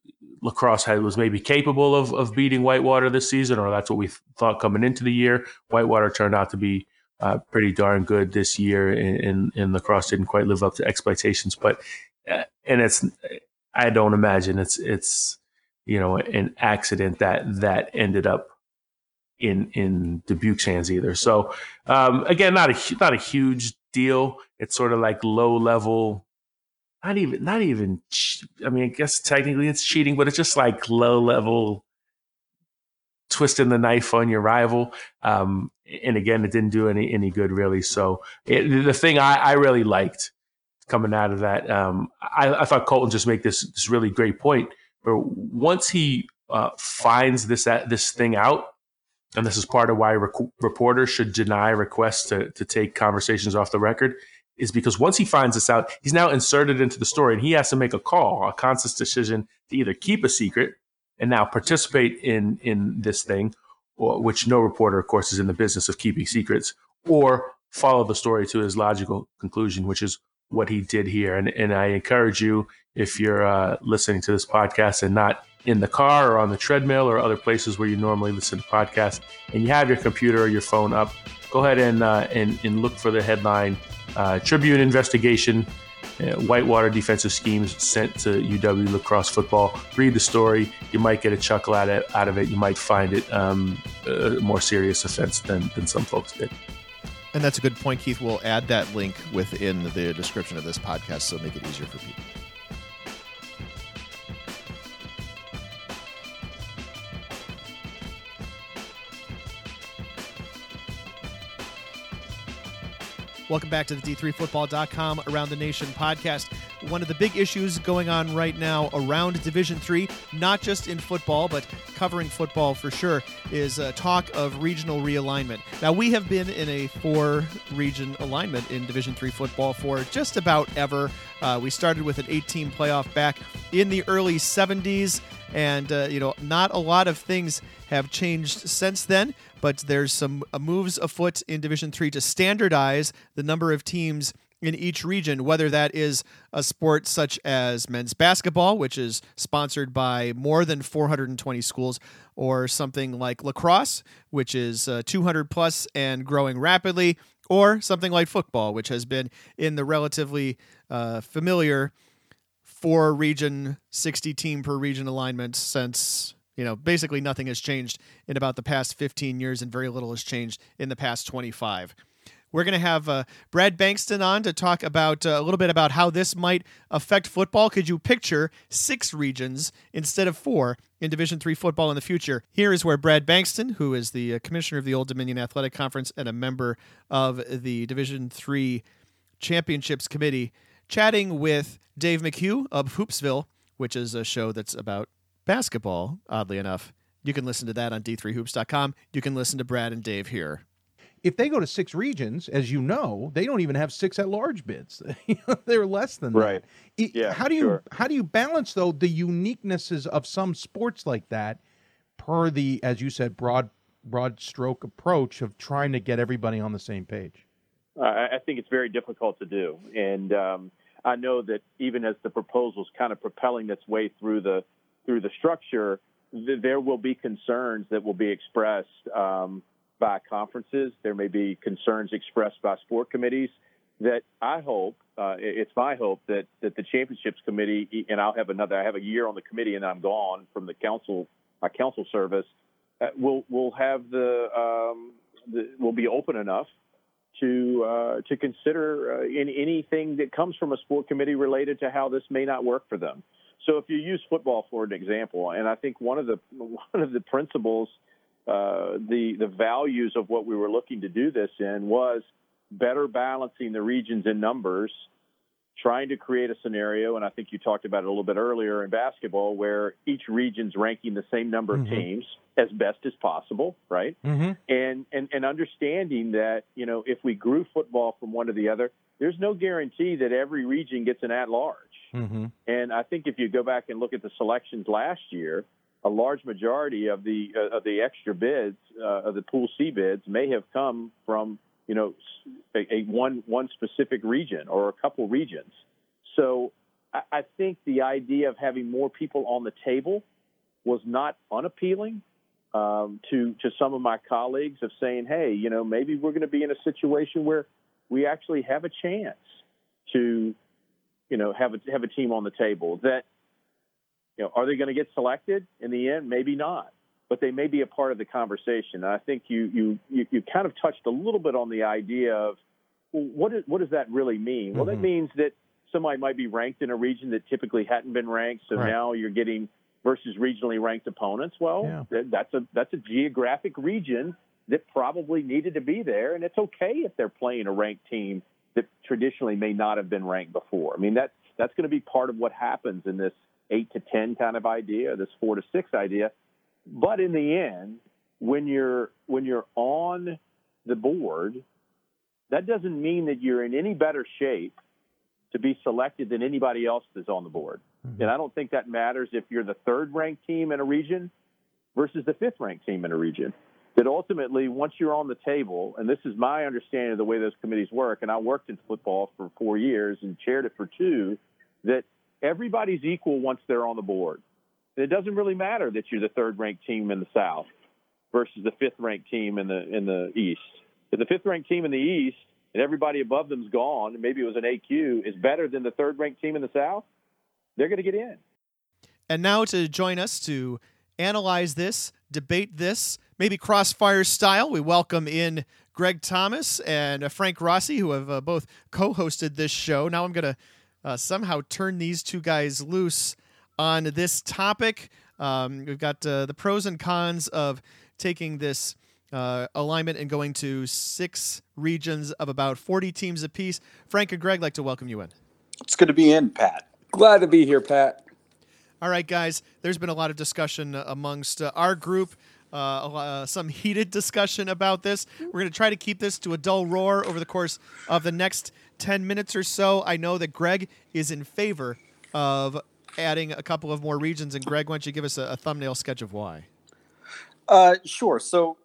Speaker 3: La Crosse had was maybe capable of of beating Whitewater this season, or that's what we thought coming into the year. Whitewater turned out to be uh, pretty darn good this year, and, and La Crosse didn't quite live up to expectations. But uh, and it's I don't imagine it's it's you know an accident that that ended up in in Dubuque's hands either. So um, again, not a not a huge deal. It's sort of like low level, not even not even. I mean, I guess technically it's cheating, but it's just like low level twisting the knife on your rival. Um, and again, it didn't do any any good really. So it, the thing I, I really liked coming out of that, um, I, I, thought Colton just make this this really great point. Where once he uh, finds this this thing out and this is part of why rec- reporters should deny requests to, to take conversations off the record, is because once he finds this out, he's now inserted into the story and he has to make a call, a conscious decision to either keep a secret and now participate in, in this thing, or, which no reporter, of course, is in the business of keeping secrets, or follow the story to his logical conclusion, which is what he did here. And, and I encourage you, if you're uh, listening to this podcast and not in the car or on the treadmill or other places where you normally listen to podcasts, and you have your computer or your phone up, go ahead and uh, and, and look for the headline: uh, Tribune investigation. Uh, Whitewater defensive schemes sent to UW La Crosse football. Read the story. You might get a chuckle out of, out of it. You might find it um, a more serious offense than, than some folks did.
Speaker 2: And that's a good point, Keith. We'll add that link within the description of this podcast so make it easier for people. Welcome back to the D3Football.com Around the Nation podcast. One of the big issues going on right now around Division Three, not just in football, but covering football for sure, is uh, talk of regional realignment. Now, we have been in a four-region alignment in Division Three football for just about ever. Uh, we started with an 18 playoff back in the early 70s, and uh, you know, not a lot of things have changed since then but there's some uh, moves afoot in Division Three to standardize the number of teams in each region, whether that is a sport such as men's basketball, which is sponsored by more than 420 schools, or something like lacrosse, which is uh, 200 plus and growing rapidly, or something like football, which has been in the relatively uh, familiar four region, 60 team per region alignment since you know, basically nothing has changed in about the past 15 years, and very little has changed in the past 25. We're going to have uh, Brad Bankston on to talk about uh, a little bit about how this might affect football. Could you picture six regions instead of four in Division Three football in the future? Here is where Brad Bankston, who is the uh, commissioner of the Old Dominion Athletic Conference and a member of the Division Three Championships Committee, chatting with Dave McHugh of Hoopsville, which is a show that's about basketball, oddly enough. You can listen to that on d3hoops.com. You can listen to Brad and Dave here.
Speaker 9: If they go to six regions, as you know, they don't even have six at large bids. They're less than
Speaker 10: right.
Speaker 9: that.
Speaker 10: Yeah,
Speaker 9: how do you
Speaker 10: sure.
Speaker 9: how do you balance though the uniquenesses of some sports like that per the as you said broad broad stroke approach of trying to get everybody on the same page?
Speaker 10: I I think it's very difficult to do, and um, I know that even as the proposal's kind of propelling its way through the through the structure, th- there will be concerns that will be expressed um, by conferences. There may be concerns expressed by sport committees that I hope uh, it's my hope that that the championships committee and I'll have another I have a year on the committee and I'm gone from the council my council service uh, will will have the, um, the will be open enough to uh, to consider uh, in anything that comes from a sport committee related to how this may not work for them. So if you use football for an example, and I think one of the one of the principles, uh, the the values of what we were looking to do this in was better balancing the regions in numbers, trying to create a scenario, and I think you talked about it a little bit earlier in basketball, where each region's ranking the same number
Speaker 9: Mhm.
Speaker 10: of teams as best as possible, right?
Speaker 9: Mm-hmm.
Speaker 10: and, and and understanding that you know if we grew football from one to the other, there's no guarantee that every region gets an at large.
Speaker 9: Mm-hmm.
Speaker 10: And I think if you go back and look at the selections last year, a large majority of the uh, of the extra bids uh, of the Pool C bids may have come from you know a, a one one specific region or a couple regions. So I, I think the idea of having more people on the table was not unappealing um, to to some of my colleagues of saying, hey, you know, maybe we're going to be in a situation where we actually have a chance to, you know, have a have a team on the table that, you know, are they going to get selected in the end? Maybe not, but they may be a part of the conversation. And I think you you you, you kind of touched a little bit on the idea of well, what is, what does that really mean? Well, that
Speaker 9: Mhm.
Speaker 10: means that somebody might be ranked in a region that typically hadn't been ranked, so
Speaker 9: Right.
Speaker 10: now you're getting versus regionally ranked opponents. Well,
Speaker 9: Yeah.
Speaker 10: that, that's a that's a geographic region that probably needed to be there, and it's okay if they're playing a ranked team that traditionally may not have been ranked before. I mean that that's going to be part of what happens in this eight to ten kind of idea, this four to six idea. But in the end, when you're when you're on the board, that doesn't mean that you're in any better shape to be selected than anybody else that's on the board. Mm-hmm. And I don't think that matters if you're the third ranked team in a region versus the fifth ranked team in a region. That ultimately, once you're on the table, and this is my understanding of the way those committees work, and I worked in football for four years and chaired it for two, that everybody's equal once they're on the board. And it doesn't really matter that you're the third ranked team in the South versus the fifth ranked team in the in the East. If the fifth ranked team in the East and everybody above them's gone, and maybe it was an AQ, is better than the third ranked team in the South, they're going to get in.
Speaker 2: And now to join us to analyze this, debate this, maybe crossfire style, we welcome in Greg Thomas and uh, Frank Rossi, who have uh, both co hosted this show. Now I'm going to uh, somehow turn these two guys loose on this topic. Um, we've got uh, the pros and cons of taking this uh, alignment and going to six regions of about 40 teams apiece. Frank and Greg, like to welcome you in.
Speaker 11: It's good to be in, Pat.
Speaker 12: Glad to be here, Pat.
Speaker 2: All right, guys. There's been a lot of discussion amongst uh, our group. Uh, uh, some heated discussion about this. We're going to try to keep this to a dull roar over the course of the next 10 minutes or so. I know that Greg is in favor of adding a couple of more regions. And Greg, why don't you give us a, a thumbnail sketch of why?
Speaker 11: Uh, sure. So,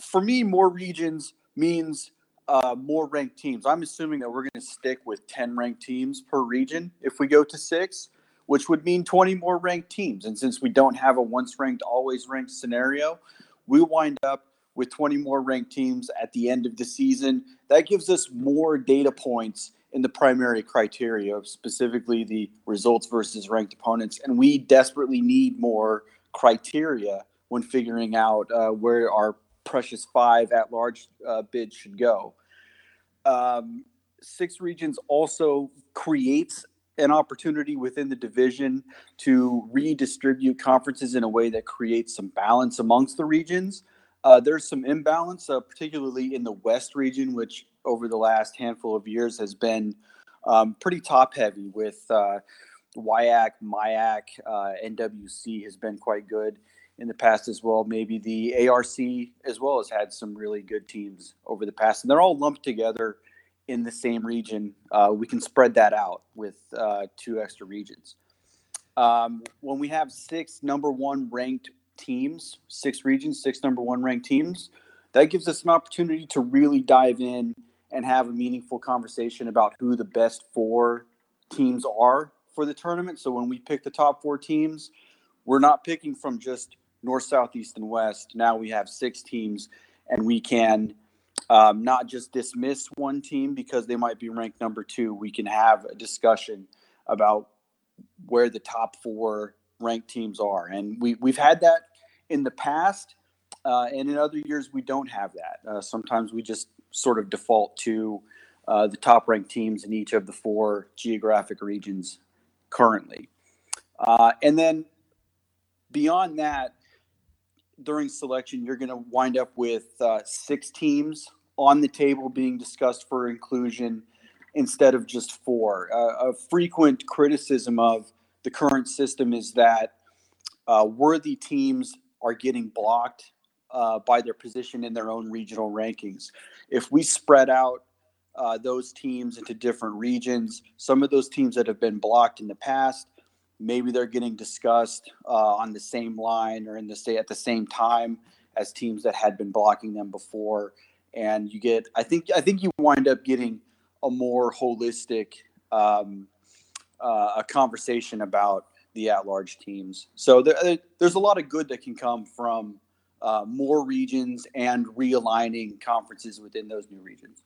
Speaker 11: for me, more regions means uh, more ranked teams. I'm assuming that we're going to stick with 10 ranked teams per region if we go to six, which would mean 20 more ranked teams. And since we don't have a once ranked, always ranked scenario, we wind up with 20 more ranked teams at the end of the season. That gives us more data points in the primary criteria, specifically the results versus ranked opponents. And we desperately need more criteria when figuring out uh, where our precious five at large uh, bids should go. Um, six regions also creates an opportunity within the division to redistribute conferences in a way that creates some balance amongst the regions. Uh, there's some imbalance, uh, particularly in the West region, which over the last handful of years has been um, pretty top heavy with uh, WIAC, MIAC, uh, NWC has been quite good in the past as well. Maybe the ARC as well has had some really good teams over the past, and they're all lumped together in the same region. Uh, we can spread that out with uh, two extra regions. Um, when we have six number one ranked teams, six regions, six number one ranked teams. That gives us an opportunity to really dive in and have a meaningful conversation about who the best four teams are for the tournament. So when we pick the top four teams, we're not picking from just north, south, east, and west. Now we have six teams, and we can um, not just dismiss one team because they might be ranked number two. We can have a discussion about where the top four ranked teams are. And we, we've had that in the past, uh, and in other years, we don't have that. Uh, sometimes we just sort of default to uh, the top ranked teams in each of the four geographic regions currently. Uh, and then beyond that, during selection, you're going to wind up with uh, six teams on the table being discussed for inclusion instead of just four. Uh, a frequent criticism of the current system is that uh, worthy teams are getting blocked uh, by their position in their own regional rankings. If we spread out uh, those teams into different regions, some of those teams that have been blocked in the past, maybe they're getting discussed uh, on the same line or in the state at the same time as teams that had been blocking them before. And you get, I think, I think you wind up getting a more holistic um, uh, a conversation about the at-large teams. So there, there's a lot of good that can come from uh, more regions and realigning conferences within those new regions.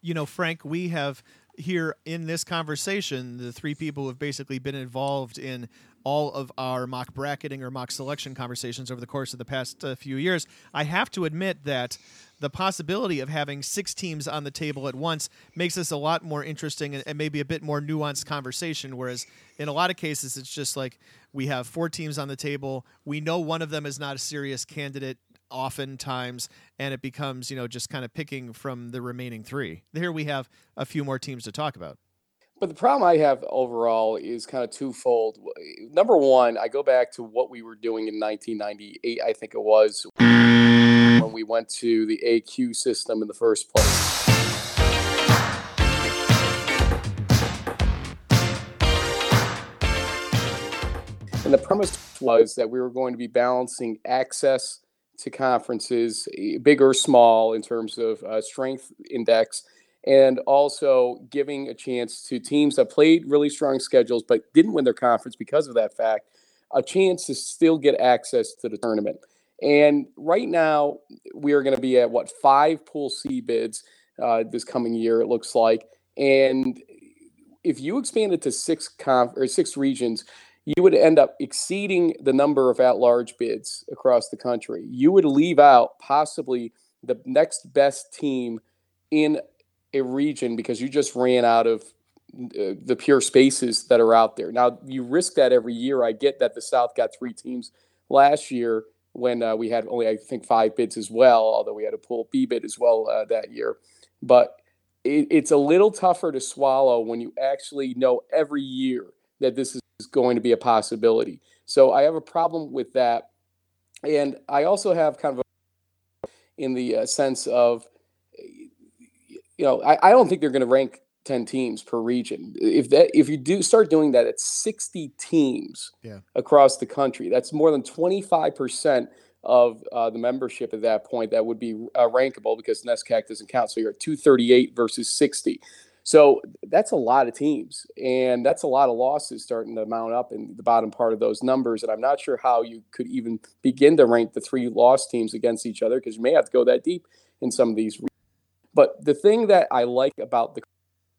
Speaker 2: You know, Frank, we have here in this conversation the three people who have basically been involved in all of our mock bracketing or mock selection conversations over the course of the past uh, few years. I have to admit that the possibility of having six teams on the table at once makes this a lot more interesting and, and, maybe a bit more nuanced conversation. Whereas in a lot of cases, it's just like we have four teams on the table. We know one of them is not a serious candidate oftentimes, and it becomes, you know, just kind of picking from the remaining three. Here we have a few more teams to talk about.
Speaker 12: But the problem I have overall is kind of twofold. Number one, I go back to what we were doing in 1998, I think it was when we went to the AQ system in the first place. And the premise was that we were going to be balancing access to conferences, big or small, in terms of uh, strength index, and also giving a chance to teams that played really strong schedules but didn't win their conference because of that fact, a chance to still get access to the tournament. And right now, we are going to be at what five Pool C bids uh, this coming year. It looks like, and if you expand it to six conf- or six regions, you would end up exceeding the number of at-large bids across the country. You would leave out possibly the next best team in a region because you just ran out of uh, the pure spaces that are out there. Now you risk that every year. I get that the South got three teams last year, when uh, we had only I think five bids as well, although we had a pool B bid as well uh, that year. But it, it's a little tougher to swallow when you actually know every year that this is going to be a possibility. So I have a problem with that, and I also have kind of a, in the uh, sense of you know I, I don't think they're going to rank 10 teams per region. If that if you do start doing that, it's 60 teams
Speaker 2: yeah.
Speaker 12: across the country. That's more than 25% of uh, the membership at that point that would be uh, rankable because NESCAC doesn't count. So you're at 238 versus 60. So that's a lot of teams, and that's a lot of losses starting to mount up in the bottom part of those numbers. And I'm not sure how you could even begin to rank the three lost teams against each other because you may have to go that deep in some of these. But the thing that I like about the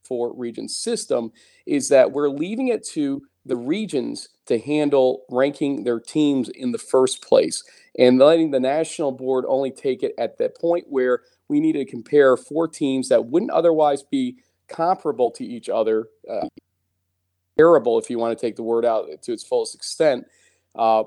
Speaker 12: four region system is that we're leaving it to the regions to handle ranking their teams in the first place and letting the national board only take it at that point where we need to compare four teams that wouldn't otherwise be comparable to each other, uh, comparable if you want to take the word out to its fullest extent, uh,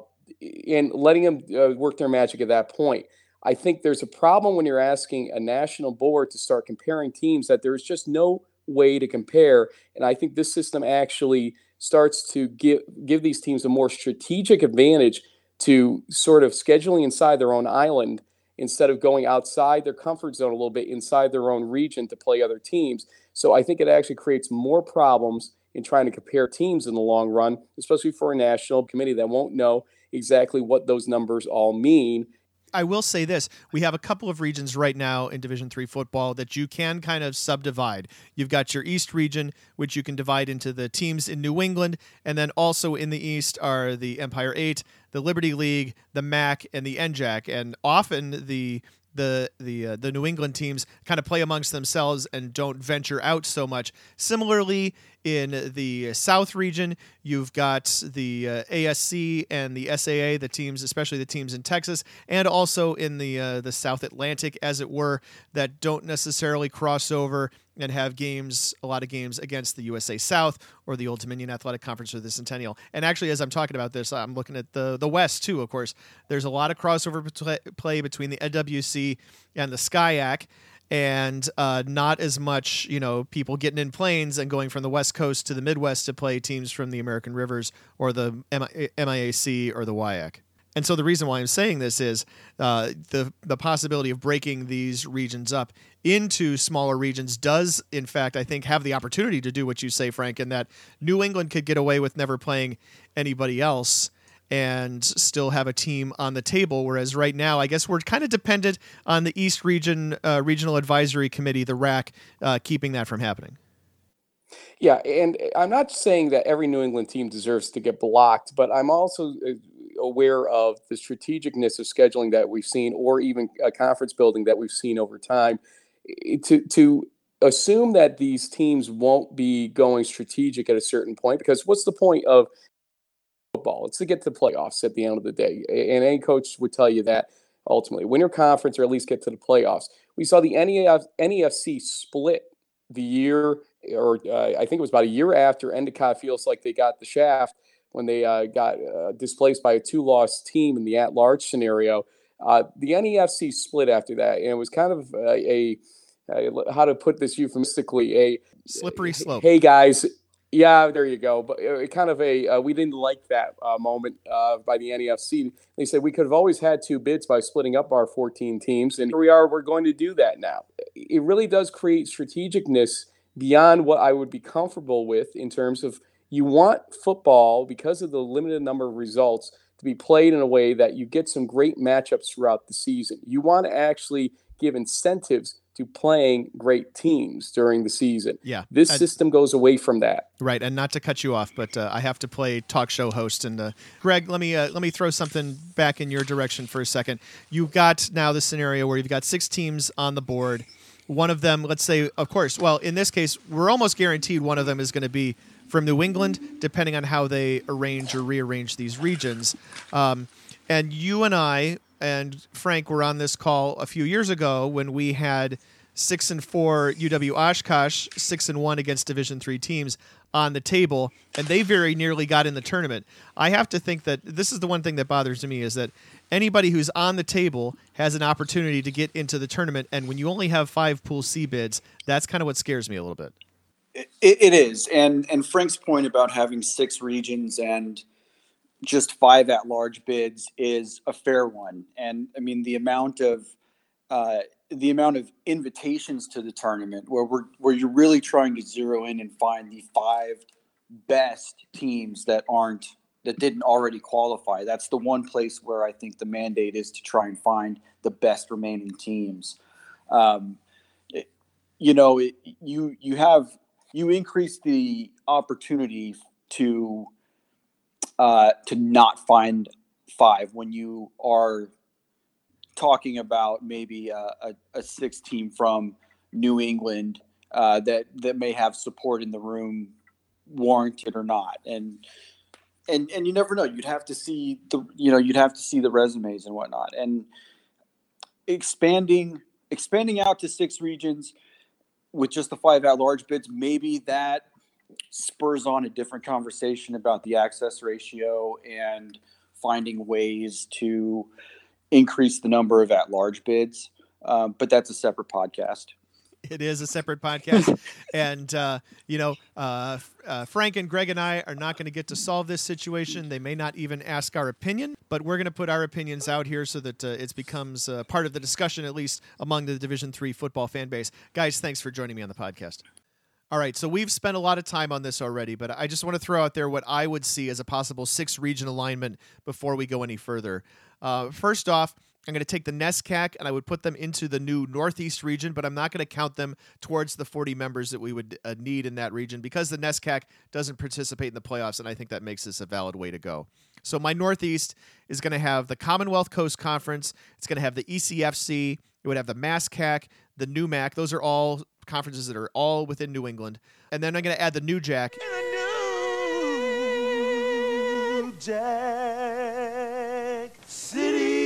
Speaker 12: and letting them uh, work their magic at that point. I think there's a problem when you're asking a national board to start comparing teams that there's just no way to compare. And I think this system actually starts to give give these teams a more strategic advantage to sort of scheduling inside their own island instead of going outside their comfort zone a little bit inside their own region to play other teams. So I think it actually creates more problems in trying to compare teams in the long run, especially for a national committee that won't know exactly what those numbers all mean.
Speaker 2: I will say this: we have a couple of regions right now in Division Three football that you can kind of subdivide. You've got your East region, which you can divide into the teams in New England, and then also in the East are the Empire Eight, the Liberty League, the MAC, and the NJAC. And often the the the uh, the New England teams kind of play amongst themselves and don't venture out so much. Similarly, in the South region, you've got the uh, ASC and the SAA, the teams, especially the teams in Texas, and also in the uh, the South Atlantic, as it were, that don't necessarily cross over and have games, a lot of games against the USA South or the Old Dominion Athletic Conference or the Centennial. And actually, as I'm talking about this, I'm looking at the the West too. Of course, there's a lot of crossover play between the NWC and the SCIAC and uh, not as much, you know, people getting in planes and going from the West Coast to the Midwest to play teams from the American Rivers or the MIAC or the WIAC. And so the reason why I'm saying this is uh, the the possibility of breaking these regions up into smaller regions does, in fact, I think, have the opportunity to do what you say, Frank, in that New England could get away with never playing anybody else and still have a team on the table. Whereas right now, I guess we're kind of dependent on the East Region uh, Regional Advisory Committee, the RAC, uh, keeping that from happening.
Speaker 12: Yeah, and I'm not saying that every New England team deserves to get blocked, but I'm also uh, aware of the strategicness of scheduling that we've seen, or even a conference building that we've seen over time. To to assume that these teams won't be going strategic at a certain point, because what's the point of football. It's to get to the playoffs at the end of the day. And any coach would tell you that ultimately win your conference or at least get to the playoffs. We saw the NEF, NEFC split the year, or uh, I think it was about a year after Endicott feels like they got the shaft when they uh, got uh, displaced by a two loss team in the at large scenario. Uh, the NEFC split after that, and it was kind of a, a, a how to put this euphemistically a
Speaker 2: slippery slope.
Speaker 12: Hey guys, yeah, there you go. But it, kind of a uh, we didn't like that uh, moment uh, by the NEFC. They said we could have always had two bids by splitting up our 14 teams, and here we are. We're going to do that now. It really does create strategicness beyond what I would be comfortable with in terms of you want football because of the limited number of results to be played in a way that you get some great matchups throughout the season. You want to actually give incentives to playing great teams during the season.
Speaker 2: Yeah.
Speaker 12: This and, system goes away from that.
Speaker 2: Right, and not to cut you off, but uh, I have to play talk show host and uh, Greg, let me uh, let me throw something back in your direction for a second. You've got now the scenario where you've got six teams on the board. One of them, let's say, of course, well, in this case, we're almost guaranteed one of them is going to be from New England, depending on how they arrange or rearrange these regions. Um, and you and I and Frank were on this call a few years ago when we had six and four UW Oshkosh, six and one against Division three teams on the table, and they very nearly got in the tournament. I have to think that this is the one thing that bothers me is that anybody who's on the table has an opportunity to get into the tournament, and when you only have five Pool C bids, that's kind of what scares me a little bit.
Speaker 11: it, it is, and and Frank's point about having six regions and just five at large bids is a fair one. And I mean, the amount of uh, the amount of invitations to the tournament where we're where you're really trying to zero in and find the five best teams that aren't that didn't already qualify. That's the one place where I think the mandate is to try and find the best remaining teams. Um, it, you know, it, you you have you increase the opportunity to uh, to not find five when you are talking about maybe a, a, a six team from New England uh, that that may have support in the room warranted or not, and and and you never know. You'd have to see the you know you'd have to see the resumes and whatnot, and expanding expanding out to six regions with just the five at large bids, maybe that spurs on a different conversation about the access ratio and finding ways to increase the number of at large bids. Um, but that's a separate podcast.
Speaker 2: It is a separate podcast, and uh, you know, uh, uh, Frank and Greg and I are not going to get to solve this situation. They may not even ask our opinion, but we're going to put our opinions out here so that uh, it becomes uh, part of the discussion, at least among the Division Three football fan base. Guys, thanks for joining me on the podcast. All right, so we've spent a lot of time on this already, but I just want to throw out there what I would see as a possible six region alignment before we go any further. Uh, first off, I'm going to take the NESCAC and I would put them into the new Northeast region, but I'm not going to count them towards the 40 members that we would uh, need in that region because the NESCAC doesn't participate in the playoffs, and I think that makes this a valid way to go. So my Northeast is going to have the Commonwealth Coast Conference. It's going to have the ECFC. It would have the MASCAC, the NEWMAC. Those are all conferences that are all within New England. And then I'm going to add the New Jack.
Speaker 5: Jack City.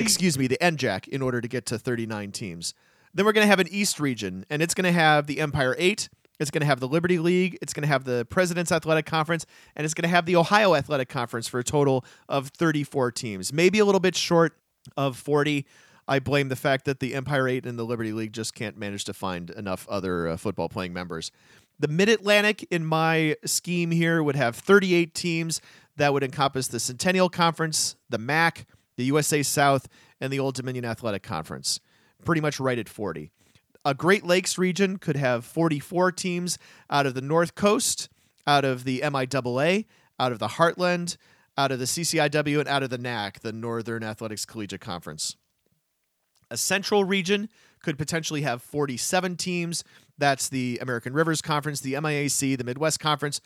Speaker 2: Excuse me, the NJAC in order to get to 39 teams. Then we're going to have an East region, and it's going to have the Empire 8. It's going to have the Liberty League. It's going to have the President's Athletic Conference, and it's going to have the Ohio Athletic Conference for a total of 34 teams. Maybe a little bit short of 40. I blame the fact that the Empire 8 and the Liberty League just can't manage to find enough other uh, football playing members. The Mid Atlantic in my scheme here would have 38 teams that would encompass the Centennial Conference, the MAC, the USA South, and the Old Dominion Athletic Conference. Pretty much right at 40. A Great Lakes region could have 44 teams out of the North Coast, out of the MIAA, out of the Heartland, out of the CCIW, and out of the NAC, the Northern Athletics Collegiate Conference. A central region could potentially have 47 teams. That's the American Rivers Conference, the MIAC, the Midwest Conference,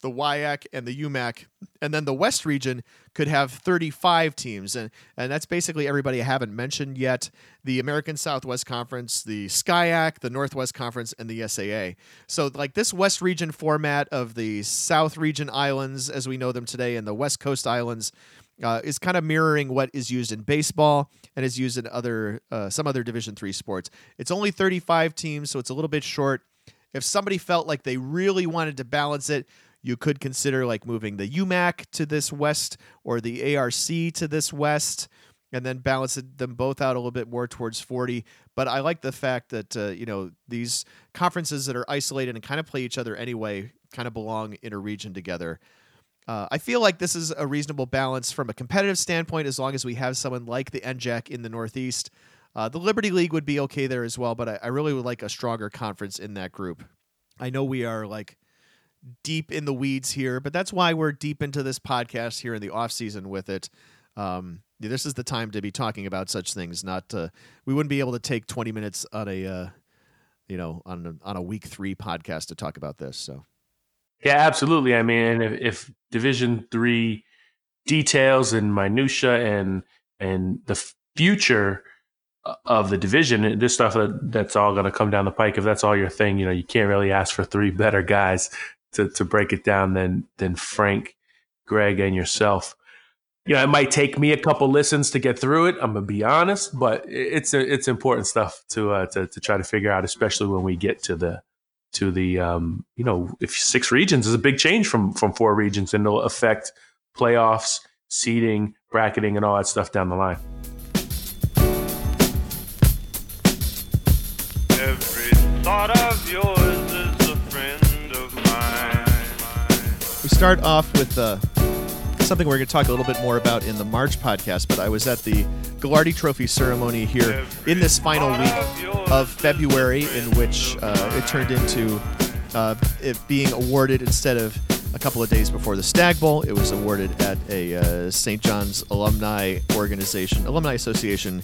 Speaker 2: the WIAC, and the UMAC. And then the West region could have 35 teams. And, and that's basically everybody I haven't mentioned yet the American Southwest Conference, the SCIAC, the Northwest Conference, and the SAA. So, like this West region format of the South region islands as we know them today and the West Coast islands uh, is kind of mirroring what is used in baseball and is used in other uh, some other Division three sports. It's only 35 teams, so it's a little bit short. If somebody felt like they really wanted to balance it, you could consider like moving the UMAC to this west or the ARC to this west, and then balance them both out a little bit more towards 40. But I like the fact that uh, you know these conferences that are isolated and kind of play each other anyway kind of belong in a region together. Uh, I feel like this is a reasonable balance from a competitive standpoint as long as we have someone like the NJAC in the Northeast. Uh, the Liberty League would be okay there as well, but I, I, really would like a stronger conference in that group. I know we are like deep in the weeds here, but that's why we're deep into this podcast here in the off season with it. Um, this is the time to be talking about such things. Not to, we wouldn't be able to take twenty minutes on a, uh, you know, on a, on a week three podcast to talk about this. So.
Speaker 3: Yeah, absolutely. I mean, if, if Division Three details and minutia and and the future of the division, this stuff that, that's all going to come down the pike. If that's all your thing, you know, you can't really ask for three better guys to to break it down than than Frank, Greg, and yourself. You know, it might take me a couple listens to get through it. I'm gonna be honest, but it's it's important stuff to uh, to to try to figure out, especially when we get to the to the um, you know if six regions is a big change from from four regions and it'll affect playoffs seeding bracketing and all that stuff down the line
Speaker 5: Every thought of yours is a friend of mine.
Speaker 2: We start off with uh, something we're going to talk a little bit more about in the March podcast, but I was at the Gagliardi Trophy ceremony here in this final week of February, in which uh, it turned into uh, it being awarded instead of a couple of days before the Stagg Bowl. It was awarded at a uh, St. John's alumni organization, alumni association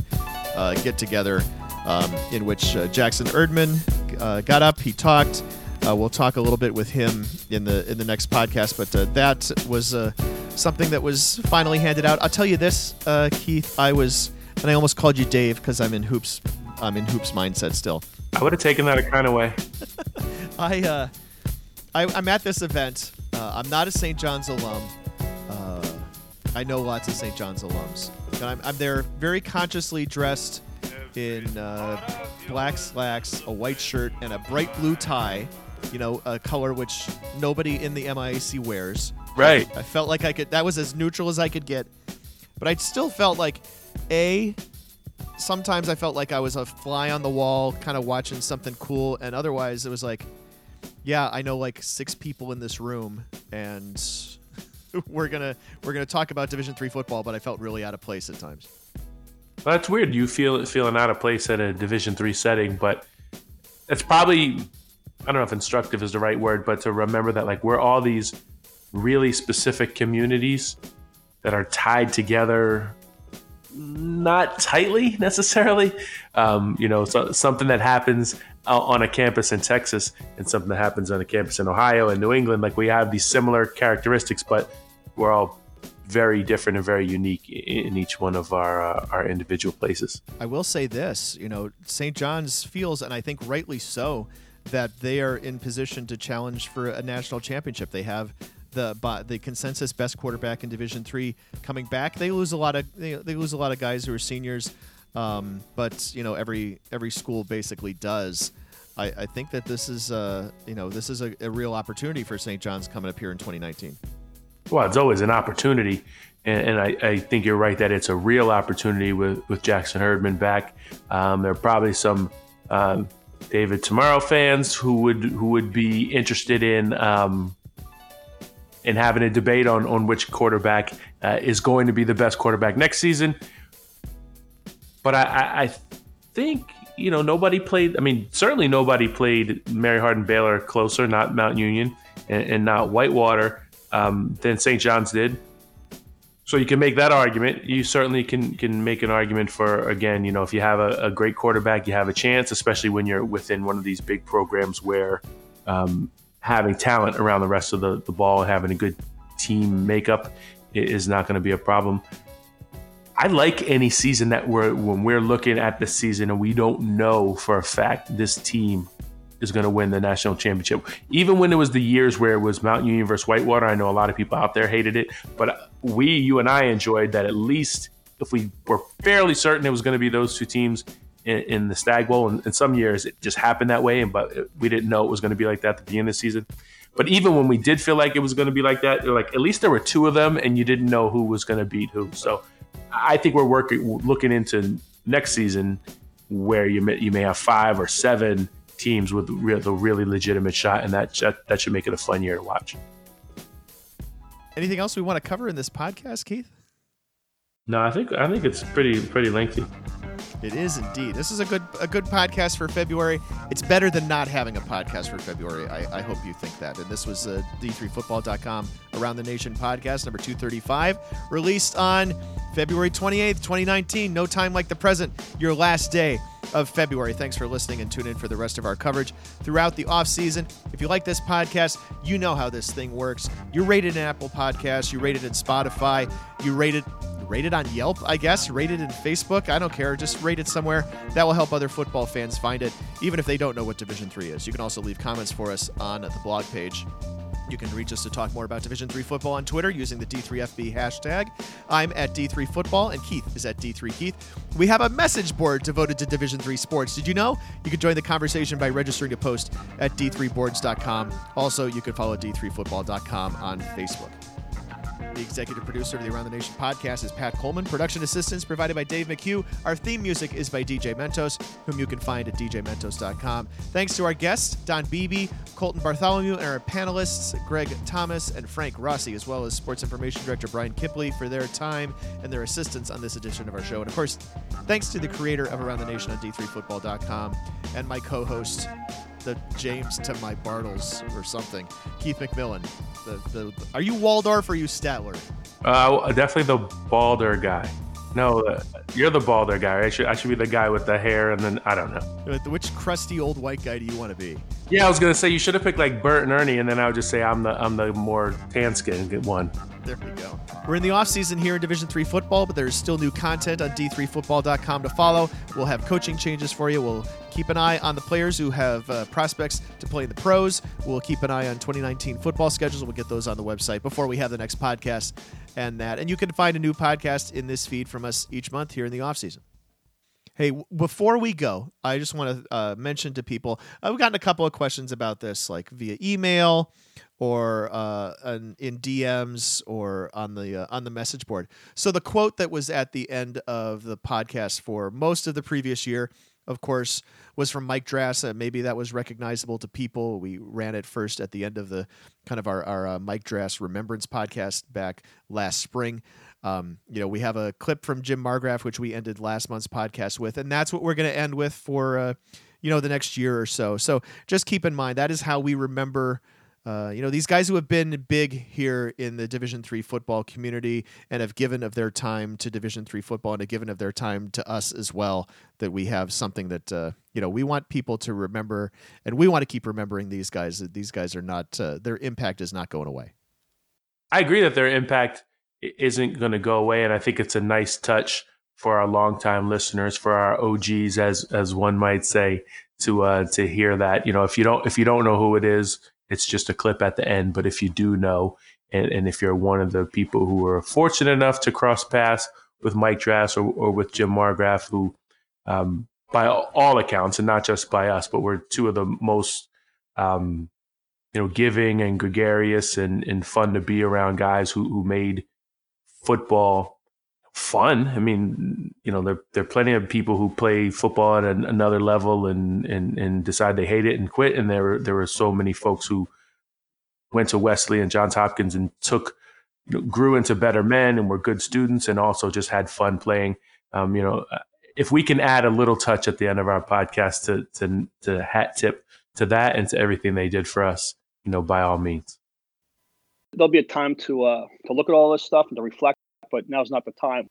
Speaker 2: uh, get together, um, in which uh, Jackson Erdmann uh, got up. He talked. Uh, we'll talk a little bit with him in the in the next podcast. But uh, that was uh, something that was finally handed out. I'll tell you this, uh, Keith. I was, and I almost called you Dave because I'm in hoops. I'm in hoops mindset still.
Speaker 3: I would have taken that a kind of way.
Speaker 2: I, uh, I I'm at this event. Uh, I'm not a St. John's alum. Uh, I know lots of St. John's alums, and I'm, I'm there very consciously dressed in uh, black slacks, a white shirt, and a bright blue tie. You know, a color which nobody in the MIAC wears.
Speaker 3: Right.
Speaker 2: I felt like I could. That was as neutral as I could get, but I still felt like a. Sometimes I felt like I was a fly on the wall, kind of watching something cool, and otherwise it was like, yeah, I know like six people in this room, and we're gonna we're gonna talk about Division three football, but I felt really out of place at times.
Speaker 3: Well, that's weird. You feel feeling out of place at a Division three setting, but it's probably I don't know if instructive is the right word, but to remember that like we're all these really specific communities that are tied together, not tightly necessarily. Um, you know, so, something that happens on a campus in Texas and something that happens on a campus in Ohio and New England, like we have these similar characteristics, but we're all very different and very unique in each one of our uh, our individual places.
Speaker 2: I will say this, you know, St. John's feels, and I think rightly so, that they are in position to challenge for a national championship. They have the the consensus best quarterback in Division Three coming back. They lose a lot of they, they lose a lot of guys who are seniors, um, but you know every every school basically does. I, I think that this is uh, you know this is a, a real opportunity for St. John's coming up here in 2019.
Speaker 3: Well, it's always an opportunity, and, and I, I, think you're right that it's a real opportunity with, with Jackson Erdmann back. Um, there are probably some um, David Tomorrow fans who would who would be interested in um, in having a debate on on which quarterback uh, is going to be the best quarterback next season. But I, I, I think you know nobody played. I mean, certainly nobody played Mary Hardin Baylor closer, not Mount Union and, and not Whitewater um, than St. John's did. So you can make that argument. You certainly can can make an argument for again, you know, if you have a, a great quarterback, you have a chance, especially when you're within one of these big programs where um, having talent around the rest of the, the ball, having a good team makeup is not going to be a problem. I like any season that we're when we're looking at the season and we don't know for a fact this team is going to win the national championship. Even when it was the years where it was Mount Union versus Whitewater, I know a lot of people out there hated it, but we, you and I enjoyed that at least if we were fairly certain it was going to be those two teams in, in the Stagg Bowl. And in some years, it just happened that way, and but we didn't know it was going to be like that at the beginning of the season. But even when we did feel like it was going to be like that, like at least there were two of them, and you didn't know who was going to beat who. So I think we're working, looking into next season where you may, you may have five or seven teams with the really legitimate shot, and that that should make it a fun year to watch.
Speaker 2: Anything else we want to cover in this podcast, Keith?
Speaker 3: No, I think I think it's pretty pretty lengthy.
Speaker 2: It is indeed. This is a good a good podcast for February. It's better than not having a podcast for February. I, I hope you think that. And this was uh, d3football.com Around the Nation podcast, number 235, released on February 28th, 2019. No time like the present, your last day of February. Thanks for listening and tune in for the rest of our coverage throughout the off season. If you like this podcast, you know how this thing works. You're rated in Apple Podcasts, you rated in Spotify, you rated rate it on Yelp, I guess, rate it in Facebook. I don't care. Just rate it somewhere. That will help other football fans find it, even if they don't know what Division 3 is. You can also leave comments for us on the blog page. You can reach us to talk more about Division 3 football on Twitter using the D3FB hashtag. I'm at D3 Football and Keith is at D3 Keith. We have a message board devoted to Division 3 sports. Did you know? You can join the conversation by registering to post at D3boards.com. Also, you can follow D3football.com on Facebook. The executive producer of the Around the Nation podcast is Pat Coleman. Production assistance provided by Dave McHugh. Our theme music is by DJ Mentos, whom you can find at djmentos.com. Thanks to our guests, Don Beebe, Colton Bartholomew, and our panelists, Greg Thomas and Frank Rossi, as well as Sports Information Director Brian Kipley for their time and their assistance on this edition of our show. And of course, thanks to the creator of Around the Nation on D3Football.com and my co host, the Jaymes to my Bartles or something. Keith McMillan. The, the, the are you Waldorf or are you Statler?
Speaker 3: Uh, definitely the balder guy. No, uh, you're the balder guy. I should I should be the guy with the hair, and then I don't know.
Speaker 2: Which crusty old white guy do you want to be?
Speaker 3: Yeah, I was gonna say you should have picked like Bert and Ernie, and then I would just say I'm the I'm the more tan skinned one.
Speaker 2: There we go. We're in the off season here in Division Three football, but there's still new content on D3Football.com to follow. We'll have coaching changes for you. We'll keep an eye on the players who have uh, prospects to play in the pros. We'll keep an eye on 2019 football schedules. We'll get those on the website before we have the next podcast and that. And you can find a new podcast in this feed from us each month here in the off season. Hey, before we go, I just want to uh, mention to people uh, we've gotten a couple of questions about this, like via email or uh, in DMs or on the uh, on the message board. So the quote that was at the end of the podcast for most of the previous year, of course, was from Mike Drass. Uh, maybe that was recognizable to people. We ran it first at the end of the kind of our our uh, Mike Drass Remembrance podcast back last spring. Um, you know, we have a clip from Jim Margraff, which we ended last month's podcast with, and that's what we're going to end with for, uh, you know, the next year or so. So just keep in mind that is how we remember. Uh, you know these guys who have been big here in the Division three football community and have given of their time to Division three football and have given of their time to us as well. That we have something that uh, you know we want people to remember, and we want to keep remembering these guys. That these guys are not uh, their impact is not going away.
Speaker 3: I agree that their impact isn't going to go away, and I think it's a nice touch for our longtime listeners, for our OGs, as as one might say, to uh, to hear that. You know, if you don't if you don't know who it is, it's just a clip at the end. But if you do know, and, and if you're one of the people who were fortunate enough to cross paths with Mike Drass or, or with Jim Margraff, who, um, by all accounts, and not just by us, but we're two of the most um, you know, giving and gregarious and, and fun to be around guys who, who made football fun. I mean, you know, there there are plenty of people who play football at an, another level and, and and decide they hate it and quit. And there there were so many folks who went to Wesley and Johns Hopkins and took grew into better men and were good students and also just had fun playing. Um, you know, if we can add a little touch at the end of our podcast to to to hat tip to that and to everything they did for us, you know, by all means.
Speaker 13: There'll be a time to uh, to look at all this stuff and to reflect but now's not the time.